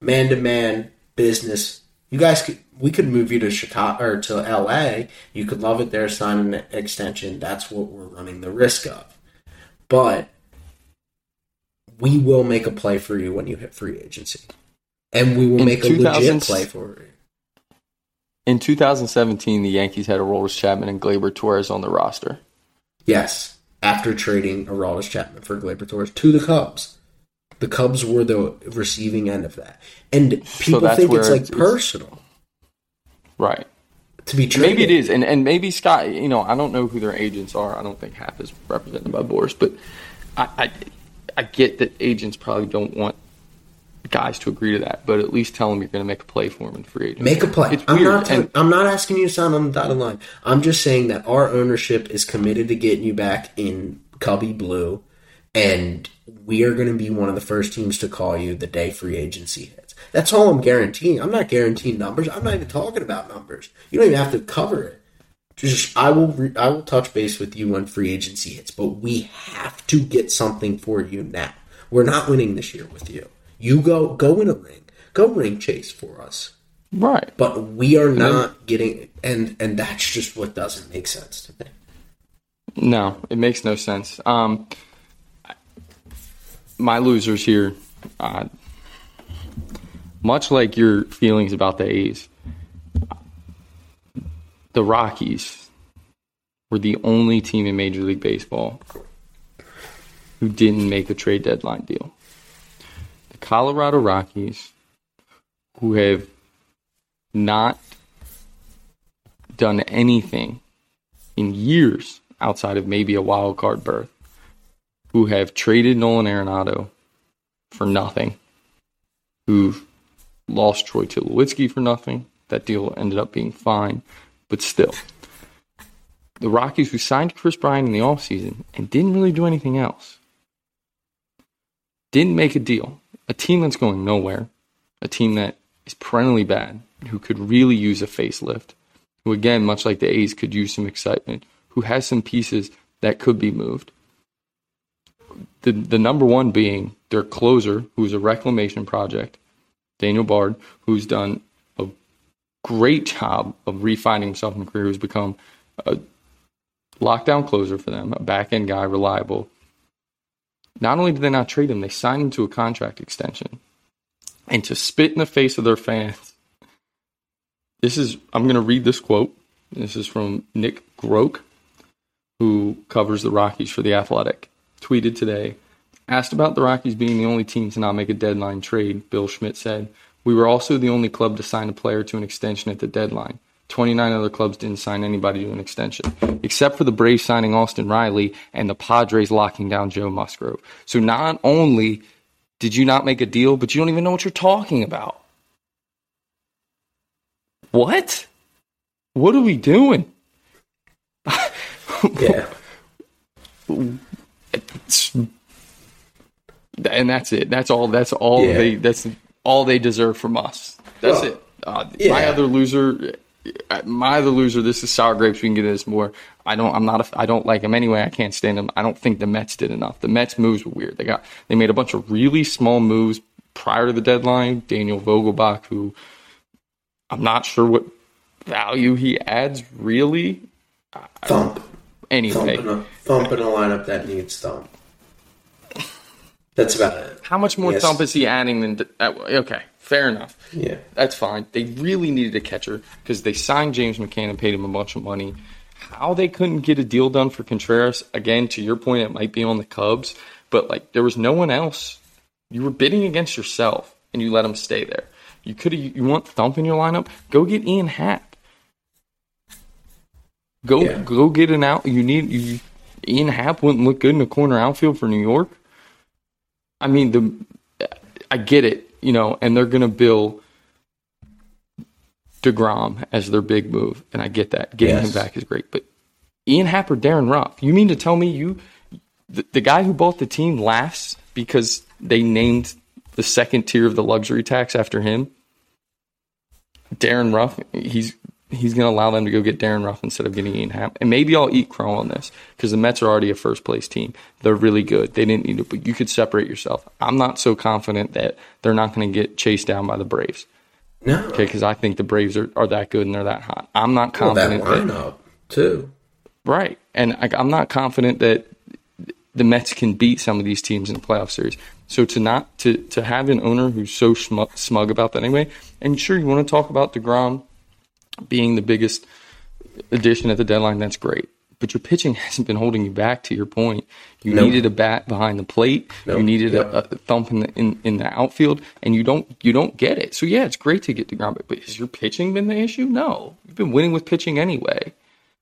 Man to man business. You guys could we could move you to Chicago or to LA. You could love it there, sign an extension. That's what we're running the risk of. But we will make a play for you when you hit free agency. And we will In make a legit play for you. In 2017, the Yankees had Aroldis Chapman and Gleyber Torres on the roster. Yes, after trading Aroldis Chapman for Gleyber Torres to the Cubs. The Cubs were the receiving end of that. And people so think it's like it's, personal. Right. To be traded. Maybe it is. And and maybe Scott, you know, I don't know who their agents are. I don't think Happ is represented by Boras, but I, I I get that agents probably don't want guys to agree to that, but at least tell them you're going to make a play for them in free agency. Make a play. It's I'm weird. not. T- and, I'm not asking you to sign on the dotted line. I'm just saying that our ownership is committed to getting you back in Cubby Blue, and we are going to be one of the first teams to call you the day free agency hits. That's all I'm guaranteeing. I'm not guaranteeing numbers. I'm not even talking about numbers. You don't even have to cover it. Just I will re- I will touch base with you when free agency hits, but we have to get something for you now. We're not winning this year with you. You go go in a ring. Go ring chase for us. Right. But we are not getting and and that's just what doesn't make sense to me. No, it makes no sense. Um my losers here uh, much like your feelings about the A's, the Rockies were the only team in Major League Baseball who didn't make a trade deadline deal. Colorado Rockies, who have not done anything in years outside of maybe a wild card berth, who have traded Nolan Arenado for nothing, who've lost Troy Tulowitzki for nothing. That deal ended up being fine, but still. The Rockies, who signed Kris Bryant in the offseason and didn't really do anything else, didn't make a deal a team that's going nowhere, a team that is perennially bad, who could really use a facelift, who again, much like the A's, could use some excitement, who has some pieces that could be moved. The the number one being their closer, who's a reclamation project, Daniel Bard, who's done a great job of refining himself in the career, who's become a lockdown closer for them, a back end guy, reliable. Not only did they not trade him, they signed him to a contract extension. And to spit in the face of their fans, this is, I'm going to read this quote. This is from Nick Groke, who covers the Rockies for The Athletic. Tweeted today, asked about the Rockies being the only team to not make a deadline trade, Bill Schmidt said, We were also the only club to sign a player to an extension at the deadline. 29 other clubs didn't sign anybody to an extension, except for the Braves signing Austin Riley and the Padres locking down Joe Musgrove. So not only did you not make a deal, but you don't even know what you're talking about. What? What are we doing? Yeah. And that's it. That's all. That's all Yeah. they. That's all they deserve from us. That's Well, it. Uh, My yeah. other loser. My other loser. This is sour grapes. We can get this more. I don't. I'm not. A, I don't like him anyway. I can't stand him. I don't think the Mets did enough. The Mets moves were weird. They got. They made a bunch of really small moves prior to the deadline. Daniel Vogelbach, who I'm not sure what value he adds really. Thump. Anyway, Thump in a, thump in a lineup that needs thump. That's about it. how much more Yes. thump is he adding than? uh, okay, fair enough. Yeah. That's fine. They really needed a catcher because they signed James McCann and paid him a bunch of money. How they couldn't get a deal done for Contreras, again, to your point, it might be on the Cubs, but like there was no one else. You were bidding against yourself and you let him stay there. You could have, you want Thump in your lineup? Go get Ian Happ. Go, Yeah. go get an out. You need, you, Ian Happ wouldn't look good in the corner outfield for New York. I mean, the, I get it, you know, and they're going to bill DeGrom as their big move, and I get that. Getting him back is great, but Ian Happ or Darin Ruf, you mean to tell me you, the, the guy who bought the team laughs because they named the second tier of the luxury tax after him? Darin Ruf, he's he's going to allow them to go get Darin Ruf instead of getting Ian Happ. And maybe I'll eat crow on this because the Mets are already a first place team. They're really good. They didn't need to, but you could separate yourself. I'm not so confident that they're not going to get chased down by the Braves. No. Okay, because I think the Braves are, are that good and they're that hot. I'm not Well, that confident that, lineup too. right, and I, I'm not confident that the Mets can beat some of these teams in the playoff series. So to not to to have an owner who's so smug, smug about that anyway, and sure you want to talk about Degrom being the biggest addition at the deadline, that's great. But your pitching hasn't been holding you back. To your point, you Nope. needed a bat behind the plate. You needed Yep. a, a thump in the in, in the outfield, and you don't you don't get it. So yeah, it's great to get deGrom, but has your pitching been the issue? No, you've been winning with pitching anyway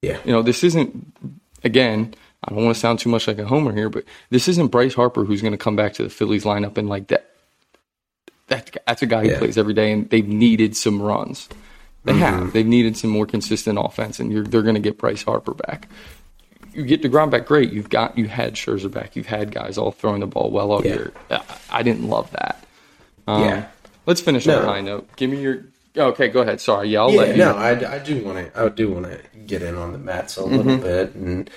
Yeah. you know, this isn't again. I don't want to sound too much like a homer here, but this isn't Bryce Harper who's going to come back to the Phillies lineup and like that. That that's a guy who Yeah. plays every day, and they've needed some runs. They Mm-hmm. have. They've needed some more consistent offense, and you're, they're going to get Bryce Harper back. You get Degrom back, great. You've got you had Scherzer back. You've had guys all throwing the ball well all Yeah. year. I, I didn't love that. Um, Yeah. Let's finish on a high note. Give me your. Okay, go ahead. Sorry, yeah, I'll Yeah, let you. no, I, I do want to. I do want to get in on the Mets a little Mm-hmm. bit, and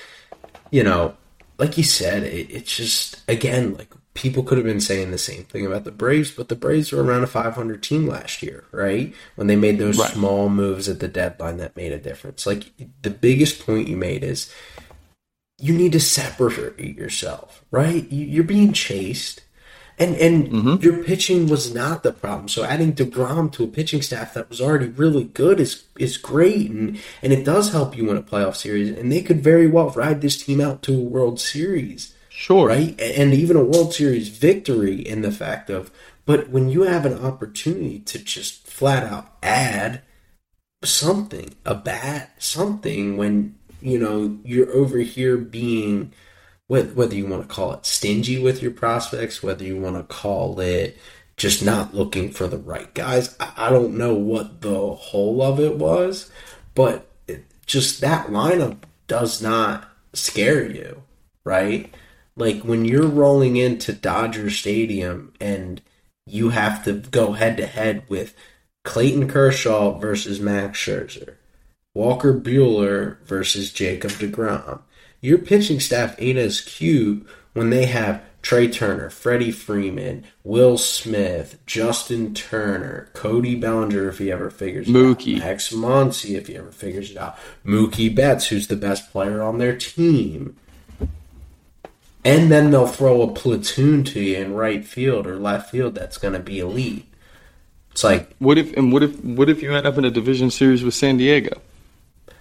you know, like you said, it, it's just again like people could have been saying the same thing about the Braves, but the Braves were around a 500 team last year, right? When they made those Right. small moves at the deadline that made a difference. Like the biggest point you made is you need to separate yourself, right? You- You're being chased. And and Mm-hmm. your pitching was not the problem. So adding Degrom to a pitching staff that was already really good is is great, and and it does help you win a playoff series. And they could very well ride this team out to a World Series, Sure. right? And even a World Series victory in the fact of, but when you have an opportunity to just flat out add something, a bat, something, when you know you're over here being wh- whether you want to call it stingy with your prospects, whether you want to call it just not looking for the right guys. I, I don't know what the whole of it was, but it, just that lineup does not scare you, right? Like when you're rolling into Dodger Stadium and you have to go head to head with Clayton Kershaw versus Max Scherzer. Walker Buehler versus Jacob DeGrom. Your pitching staff ain't as cute when they have Trea Turner, Freddie Freeman, Will Smith, Justin Turner, Cody Bellinger if he ever figures Mookie. it out, Max Muncy if he ever figures it out, Mookie Betts who's the best player on their team. And then they'll throw a platoon to you in right field or left field that's going to be elite. It's like, What if and what if what if you end up in a division series with San Diego?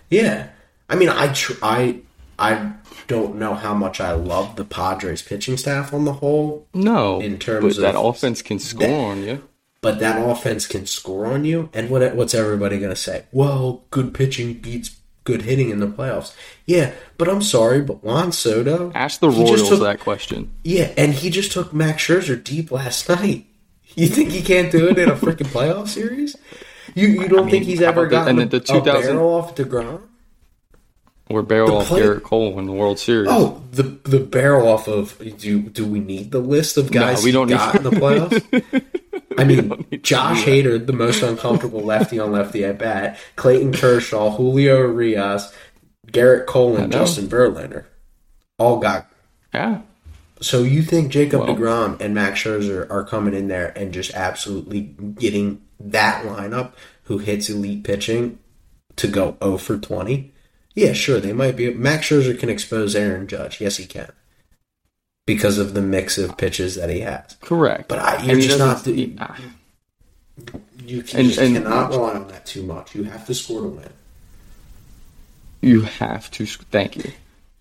yeah. I mean, I tr- I I don't know how much I love the Padres pitching staff on the whole, No, In terms but that offense can score that- on you. but that offense can score on you. And what what's everybody going to say? Well, good pitching beats good hitting in the playoffs. Yeah, but I'm sorry, but Juan Soto. Ask the Royals took- that question. Yeah, and he just took Max Scherzer deep last night. You think he can't do it in a freaking playoff series? You you don't think he's ever about the- gotten and the 2000 a barrel off Degrom? Or barrel The off play- Gerrit Cole in the World Series. Oh, the the barrel off of do do we need the list of guys we don't need- got in the playoffs? I mean, don't need to Josh Hader, the most uncomfortable lefty on lefty at bat, Clayton Kershaw, Julio Urias, Gerrit Cole, and. Justin Verlander, all got. yeah. So you think Jacob Well- Degrom and Max Scherzer are coming in there and just absolutely getting that lineup who hits elite pitching to go 0 for 20? Yeah, sure, they might be. Max Scherzer can expose Aaron Judge. Yes, he can. Because of the mix of pitches that he has. Correct. But I- you're just not- he- ah, You, can, And- just and- cannot rely on that too much. You have to score to win. you have to. Thank you.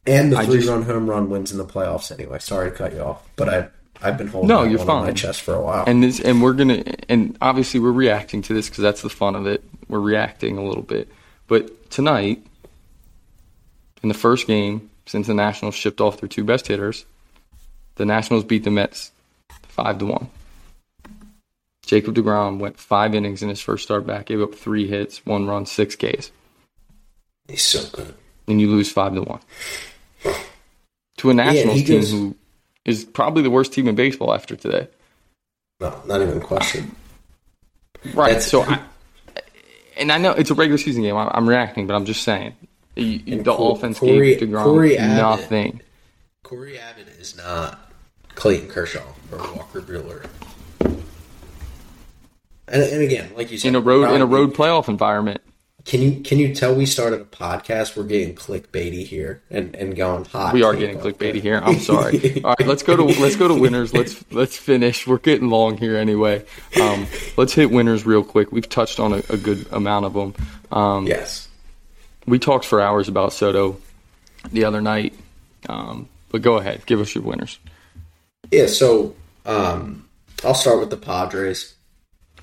And the I three just- run home run wins in the playoffs anyway. Sorry to cut you off, but I I've been holding No, you're on my chest for a while. And this, and we're gonna, and obviously we're reacting to this because that's the fun of it. We're reacting a little bit. But tonight, in the first game since the Nationals shipped off their two best hitters, the Nationals beat the Mets five to one. Jacob Degrom went five innings in his first start back, gave up three hits, one run, six Ks, He's so good. and you lose five to one to a Nationals he team who is probably the worst team in baseball after today. No, not even a question. Right. That's- so, I, and I know it's a regular season game. I, I'm reacting, but I'm just saying you, the offense Cory- gave Degrom Cory Abbott- nothing. Cory Abbott is not Clayton Kershaw or Walker Buehler. And, and again, like you said, In a road in a road playoff environment. Can you can you tell we started a podcast? We're getting clickbaity here and, and going hot. We are getting clickbaity here. I'm sorry. All right, let's go to let's go to winners. Let's let's finish. We're getting long here anyway. Um, let's hit winners real quick. We've touched on a, a good amount of them. Um, Yes. We talked for hours about Soto the other night. Um, but go ahead, give us your winners. Yeah, so um, I'll start with the Padres.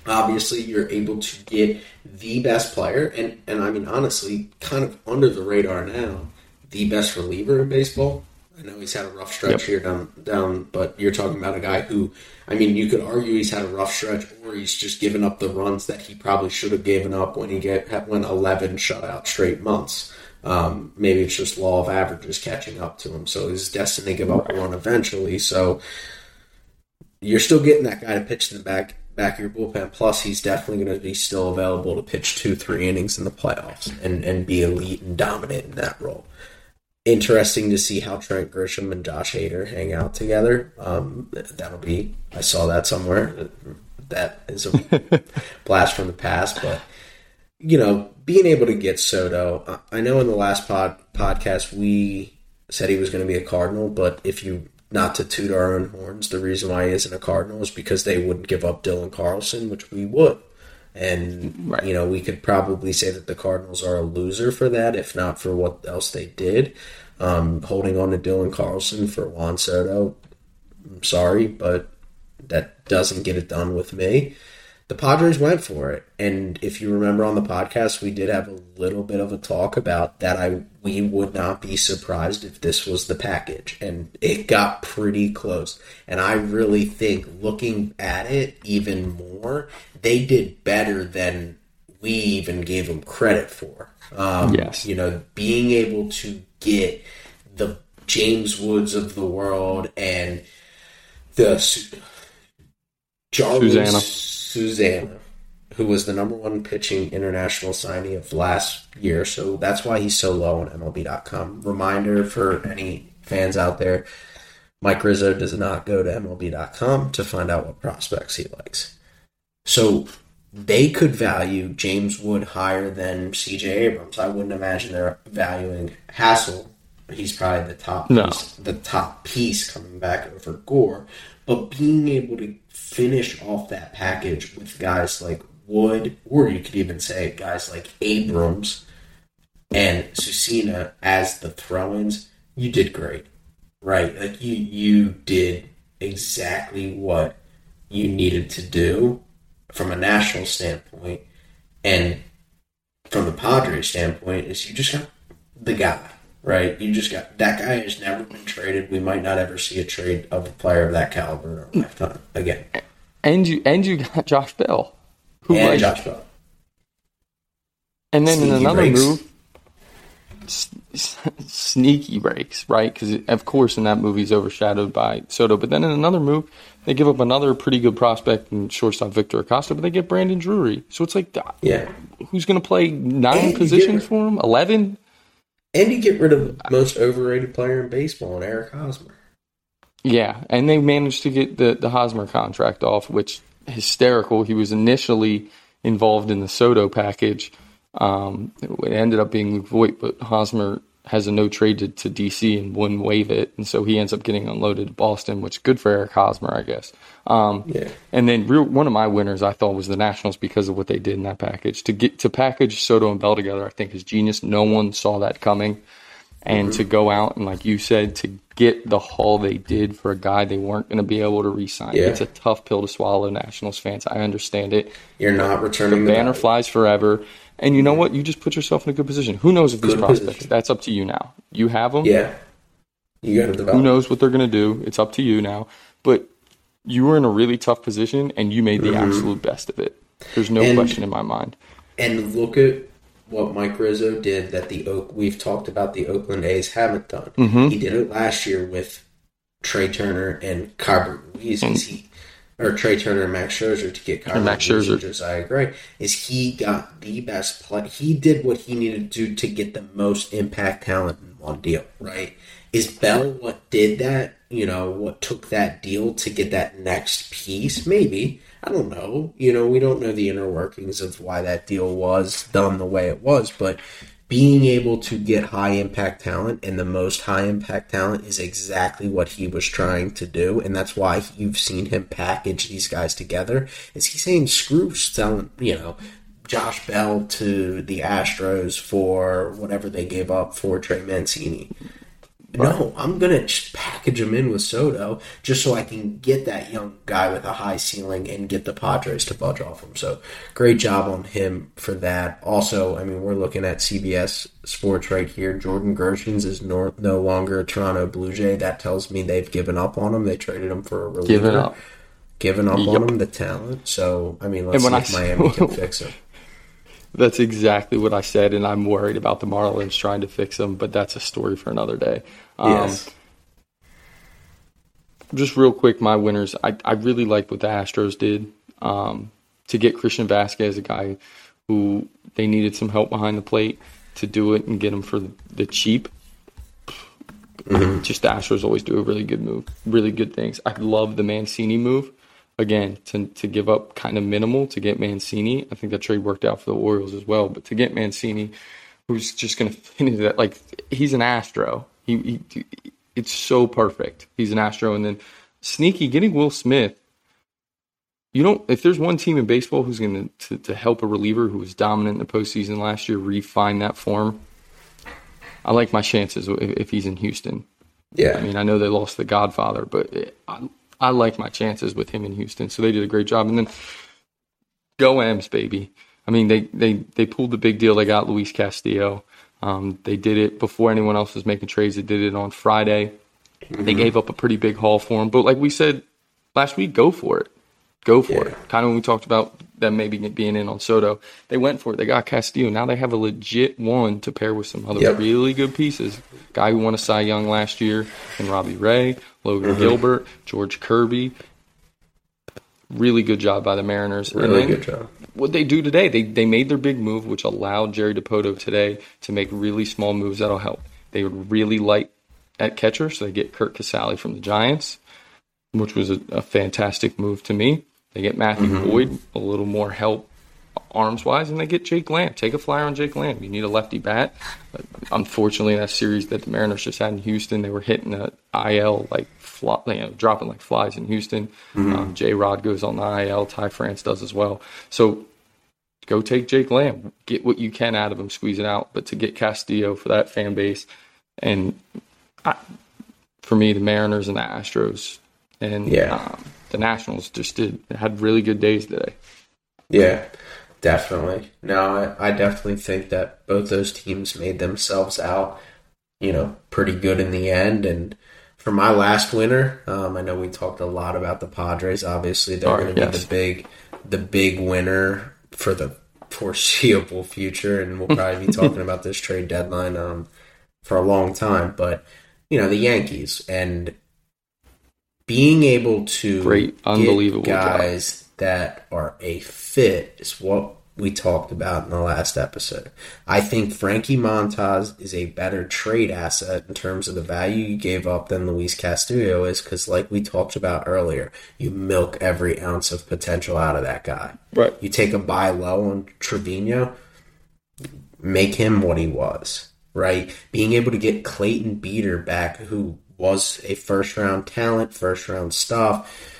Obviously, you're able to get the best player, and, and I mean, honestly, kind of under the radar now, the best reliever in baseball. I know he's had a rough stretch Yep. here down, down, but you're talking about a guy who, I mean, you could argue he's had a rough stretch, or he's just given up the runs that he probably should have given up when he get went 11 shutout straight months. Um, maybe it's just law of averages catching up to him, so he's destined to give up a run eventually. So you're still getting that guy to pitch in the back back of your bullpen. Plus, he's definitely going to be still available to pitch two, three innings in the playoffs and and be elite and dominant in that role. Interesting to see how Trent Grisham and Josh Hader hang out together. Um, that'll be. I saw that somewhere. That is a blast from the past, but you know, being able to get Soto. I know in the last pod podcast we said he was going to be a Cardinal, but if you not to toot our own horns, the reason why he isn't a Cardinal is because they wouldn't give up Dylan Carlson, which we would. And Right. you know, we could probably say that the Cardinals are a loser for that, if not for what else they did. Um, holding on to Dylan Carlson for Juan Soto, I'm sorry, but that doesn't get it done with me. The Padres went for it, and if you remember on the podcast, we did have a little bit of a talk about that. I we would not be surprised if this was the package, and it got pretty close. And I really think, looking at it even more, they did better than we even gave them credit for. Um, Yes. you know, being able to get the James Woods of the world and the Jarlin Susana. Susana, who was the number one pitching international signee of last year. So that's why he's so low on MLB.com. Reminder for any fans out there Mike Rizzo does not go to MLB.com to find out what prospects he likes. So they could value James Wood higher than CJ Abrams. I wouldn't imagine they're valuing Hassell. He's probably the top No. piece, the top piece coming back over Gore. But being able to finish off that package with guys like Wood, or you could even say guys like Abrams and Susana as the throw-ins, you did great, right? Like you you did exactly what you needed to do from a national standpoint, and from the Padres standpoint, is you just got the guy, right? You just got that guy has never been traded. We might not ever see a trade of a player of that caliber in our mm. lifetime again. And you and you got Josh Bell, who And like, Josh Bell. and then in another breaks. move, sneaky breaks, right? Because of course in that movie he's overshadowed by Soto, but then in another move they give up another pretty good prospect in shortstop Victor Acosta, but they get Brandon Drury. So it's like, Yeah. who's going to play nine you positions for him? Eleven? And you get rid of most overrated player in baseball, and Eric Hosmer. Yeah, and they managed to get the the Hosmer contract off, which hysterical. He was initially involved in the Soto package. Um, it ended up being Luke Voit, but Hosmer has a no trade to, to DC and wouldn't waive it, and so he ends up getting unloaded to Boston, which is good for Eric Hosmer, I guess. Um, Yeah. and then real, one of my winners I thought was the Nationals because of what they did in that package. To get to package Soto and Bell together, I think is genius. No one saw that coming. And to go out and like you said, to get the haul they did for a guy they weren't going to be able to re-sign. Yeah. It's a tough pill to swallow, Nationals fans. I understand it. You're not returning the Banner value. flies forever. And you know what? You just put yourself in a good position. Who knows if these Good prospects? position. That's up to you now. You have them. Yeah. You got to develop. Who knows what they're going to do? It's up to you now. But you were in a really tough position, and you made the absolute best of it. There's no Mm-hmm. And- question in my mind. And look at what Mike Rizzo did that the Oak we've talked about the Oakland A's haven't done. Mm-hmm. He did it last year with Trea Turner and Keibert Ruiz. Is he or Trea Turner and Max Scherzer to get And Max Scherzer. and Josiah Gray? Is he got the best play? He did what he needed to do to get the most impact talent in one deal. Right? Is Bell what did that? You know what took that deal to get that next piece? Maybe. I don't know. You know, we don't know the inner workings of why that deal was done the way it was, but being able to get high impact talent and the most high impact talent is exactly what he was trying to do, and that's why you've seen him package these guys together. Is he saying screw selling, you know, Josh Bell to the Astros for whatever they gave up for Trey Mancini? No, I'm gonna package him in with Soto just so I can get that young guy with a high ceiling and get the Padres to budge off him. So great job on him for that. Also, I mean, we're looking at CBS Sports right here. Jordan Groshans is no, no longer a Toronto Blue Jay. That tells me they've given up on him. They traded him for a reliever. Given up. Given up Yep. on him, the talent. So I mean, let's And when see I- if Miami can fix him. That's exactly what I said, and I'm worried about the Marlins trying to fix them, but that's a story for another day. Um, Yes. Just real quick, my winners. I, I really like what the Astros did um, to get Christian Vazquez, a guy who they needed some help behind the plate to do it and get him for the, the cheap. Just the Astros always do a really good move, really good things. I love the Mancini move. Again, to to give up kind of minimal to get Mancini. I think that trade worked out for the Orioles as well. But to get Mancini, who's just going to finish that, like he's an Astro. He, he it's so perfect. He's an Astro, and then sneaky getting Will Smith. You don't. If there's one team in baseball who's going to to help a reliever who was dominant in the postseason last year refine that form, I like my chances if, if he's in Houston. Yeah, I mean, I know they lost the Godfather, but it, I, I like my chances with him in Houston. So they did a great job. And then go M's, baby. I mean, they, they, they pulled the big deal. They got Luis Castillo. Um, they did it before anyone else was making trades. They did it on Friday. They gave up a pretty big haul for him. But like we said last week, go for it. Go for Yeah. it. Kind of when we talked about them maybe being in on Soto, they went for it. They got Castillo. Now they have a legit one to pair with some other Yep. really good pieces. Guy who won a Cy Young last year, and Robbie Ray, Logan mm-hmm. Gilbert, George Kirby. Really good job by the Mariners. Really good job. what they do today, they they made their big move, which allowed Jerry Dipoto today to make really small moves that'll help. They would really light at catcher, so they get Curt Casali from the Giants, which was a, a fantastic move to me. They get Matthew mm-hmm. Boyd, a little more help arms wise, and they get Jake Lamb. Take a flyer on Jake Lamb. You need a lefty bat. But unfortunately, that series that the Mariners just had in Houston, they were hitting the IL like fly, you know, dropping like flies in Houston. Mm-hmm. Um, J Rod goes on the IL. Ty France does as well. So go take Jake Lamb. Get what you can out of him. Squeeze it out. But to get Castillo for that fan base, and I, for me, the Mariners and the Astros and yeah. Um, the Nationals just did had really good days today. Yeah, definitely. No, I, I definitely think that both those teams made themselves out, you know, pretty good in the end. And for my last winner, um, I know we talked a lot about the Padres. Obviously, they're going to yes. be the big, the big winner for the foreseeable future, and we'll probably be talking about this trade deadline um, for a long time. But you know, the Yankees and being able to great, unbelievable guys job. that are a fit is what we talked about in the last episode. I think Frankie Montas is a better trade asset in terms of the value you gave up than Luis Castillo is because, like we talked about earlier, you milk every ounce of potential out of that guy. Right. You take a buy low on Trevino, make him what he was. Right. Being able to get Clayton Beeter back, who was a first round talent, first round stuff.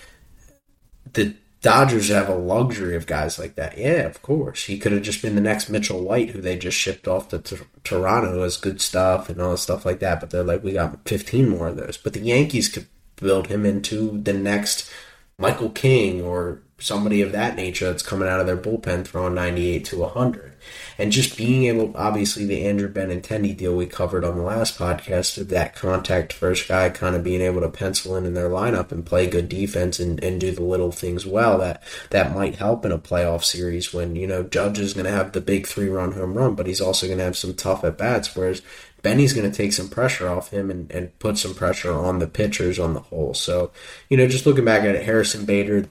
The Dodgers have a luxury of guys like that. Yeah, of course. He could have just been the next Mitchell White, who they just shipped off to t- Toronto as good stuff and all stuff like that. But they're like, we got 15 more of those. But the Yankees could build him into the next Michael King or somebody of that nature that's coming out of their bullpen throwing 98 to 100. And just being able, obviously, the Andrew Benintendi deal we covered on the last podcast of that contact first guy kind of being able to pencil in in their lineup and play good defense and, and do the little things well that, that might help in a playoff series when, you know, Judge is going to have the big three run home run, but he's also going to have some tough at bats, whereas Benny's going to take some pressure off him and, and put some pressure on the pitchers on the whole. So, you know, just looking back at it, Harrison Bader,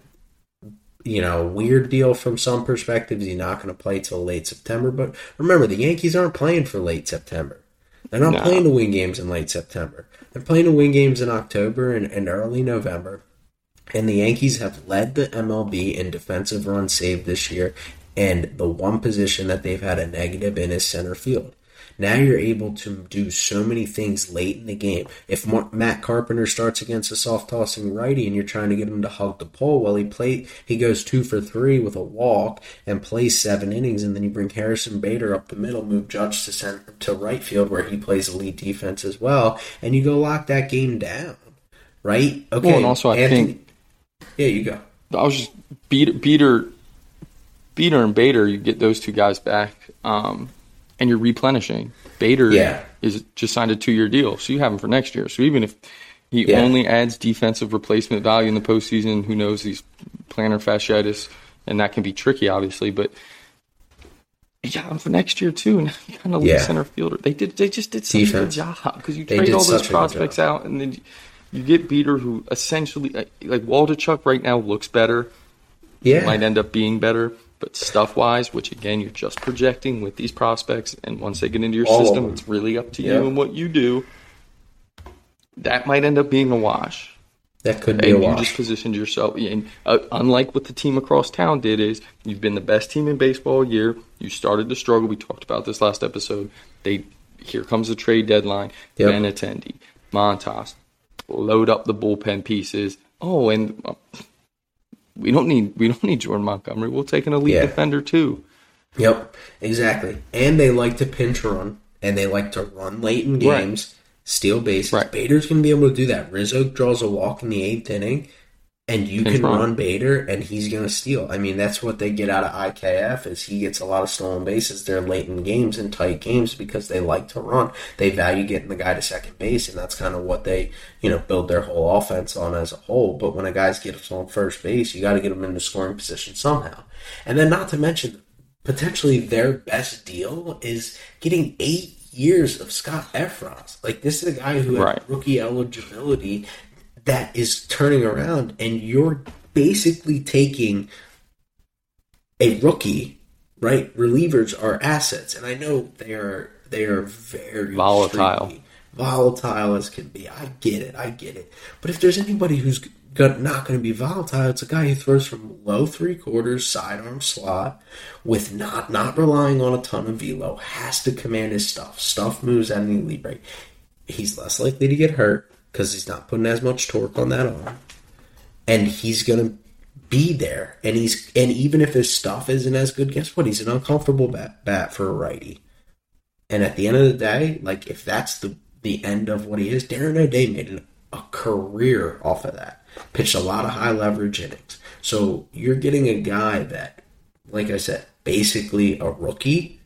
you know, weird deal from some perspectives. He's not going to play till late September. But remember, the Yankees aren't playing for late September. They're not no. playing to win games in late September. They're playing to win games in October and, and early November. And the Yankees have led the MLB in defensive runs saved this year. And the one position that they've had a negative in is center field. Now you're able to do so many things late in the game. If Matt Carpenter starts against a soft tossing righty and you're trying to get him to hug the pole, well, he play he goes two for three with a walk and plays seven innings, and then you bring Harrison Bader up the middle, move Judge to center to right field where he plays elite defense as well, and you go lock that game down, right? Okay. Well, and also I Anthony, think yeah, you go. I was just Beeter, Beeter, Beeter, and Bader. You get those two guys back. Um, and you're replenishing. Bader yeah. is just signed a two year deal, so you have him for next year. So even if he yeah. only adds defensive replacement value in the postseason, who knows? He's plantar fasciitis, and that can be tricky, obviously. But you got him for next year too. And you kind of yeah. center fielder. They did. They just did such Defense. a good job because you trade all those prospects out, and then you get Beeter, who essentially like, like Waldichuk right now looks better. Yeah, might end up being better. But stuff wise, which again you're just projecting with these prospects, and once they get into your All system, it's really up to you and what you do. That might end up being a wash. That could be a wash. you just positioned yourself. And uh, unlike what the team across town did, is you've been the best team in baseball year. You started to struggle. We talked about this last episode. They here comes the trade deadline. Yep. attendee, Montas, load up the bullpen pieces. Oh, and uh, we don't need we don't need Jordan Montgomery. We'll take an elite yeah. defender too. Yep, exactly. And they like to pinch run, and they like to run late in games, right. steal bases. Right. Bader's going to be able to do that. Rizzo draws a walk in the eighth inning and you can run Bader, and he's going to steal. I mean, that's what they get out of IKF is he gets a lot of stolen bases. They're late in games and tight games because they like to run. They value getting the guy to second base, and that's kind of what they you know build their whole offense on as a whole. But when a guy's get on first base, you got to get him into scoring position somehow. And then, not to mention, potentially their best deal is getting eight years of Scott Effross. Like this is a guy who had right. rookie eligibility that is turning around and you're basically taking a rookie, right? Relievers are assets, and I know they are they are very Volatile. extremely volatile as can be. I get it, I get it. But if there's anybody who's not going to be volatile, it's a guy who throws from low three quarters, sidearm slot, with not not relying on a ton of velo. Has to command his stuff. Stuff moves at any lead rate. He's less likely to get hurt because he's not putting as much torque on that arm, and he's to be there. And he's and even if his stuff isn't as good, guess what? He's an uncomfortable bat, bat for a righty. And at the end of the day, like if that's the the end of what he is, Darren O'Day made an, a career off of that. Pitched a lot of high leverage innings. So you're getting a guy that, like I said, basically a rookie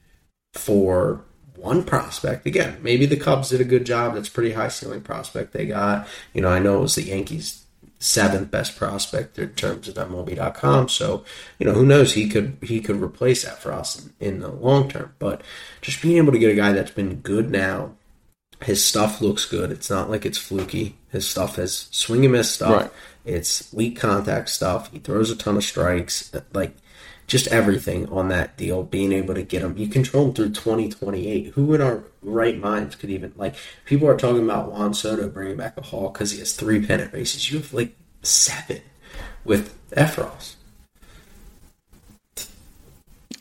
for one prospect. Again, maybe the Cubs did a good job. That's a pretty high ceiling prospect they got. You know, I know it was the Yankees seventh best prospect in terms of MLB.com. So, you know, who knows? He could he could replace that for us in, in the long term. But just being able to get a guy that's been good now, his stuff looks good. It's not like it's fluky. His stuff has swing and miss stuff. Right. It's weak contact stuff. He throws a ton of strikes. Like just everything on that deal, being able to get him. You control him through 2028. Who in our right minds could even, like, people are talking about Juan Soto bringing back a haul because he has three pennant races. You have like seven with Effross.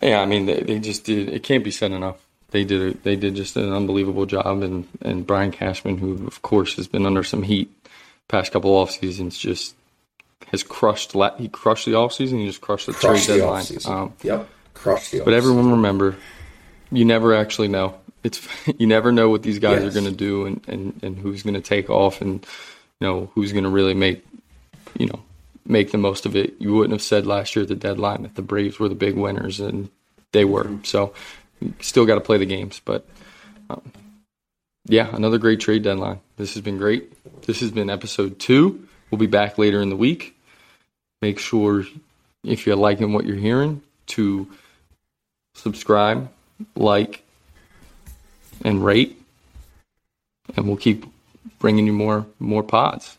Yeah, I mean, they, they just did. It can't be said enough. They did. A, they did just an unbelievable job, and and Brian Cashman, who of course has been under some heat past couple off seasons, just has crushed. la- He crushed the off season. He just crushed the Crush trade the deadline. offseason. Um, yep. Crush the but everyone remember, you never actually know. It's you never know what these guys Yes. are going to do, and, and and who's going to take off, and you know who's going to really make, you know, make the most of it. You wouldn't have said last year at the deadline that the Braves were the big winners, and they were. So, you still got to play the games, but. Um, yeah, another great trade deadline. This has been great. This has been episode two. We'll be back later in the week. Make sure, if you're liking what you're hearing, to subscribe, like, and rate, and we'll keep bringing you more more pods.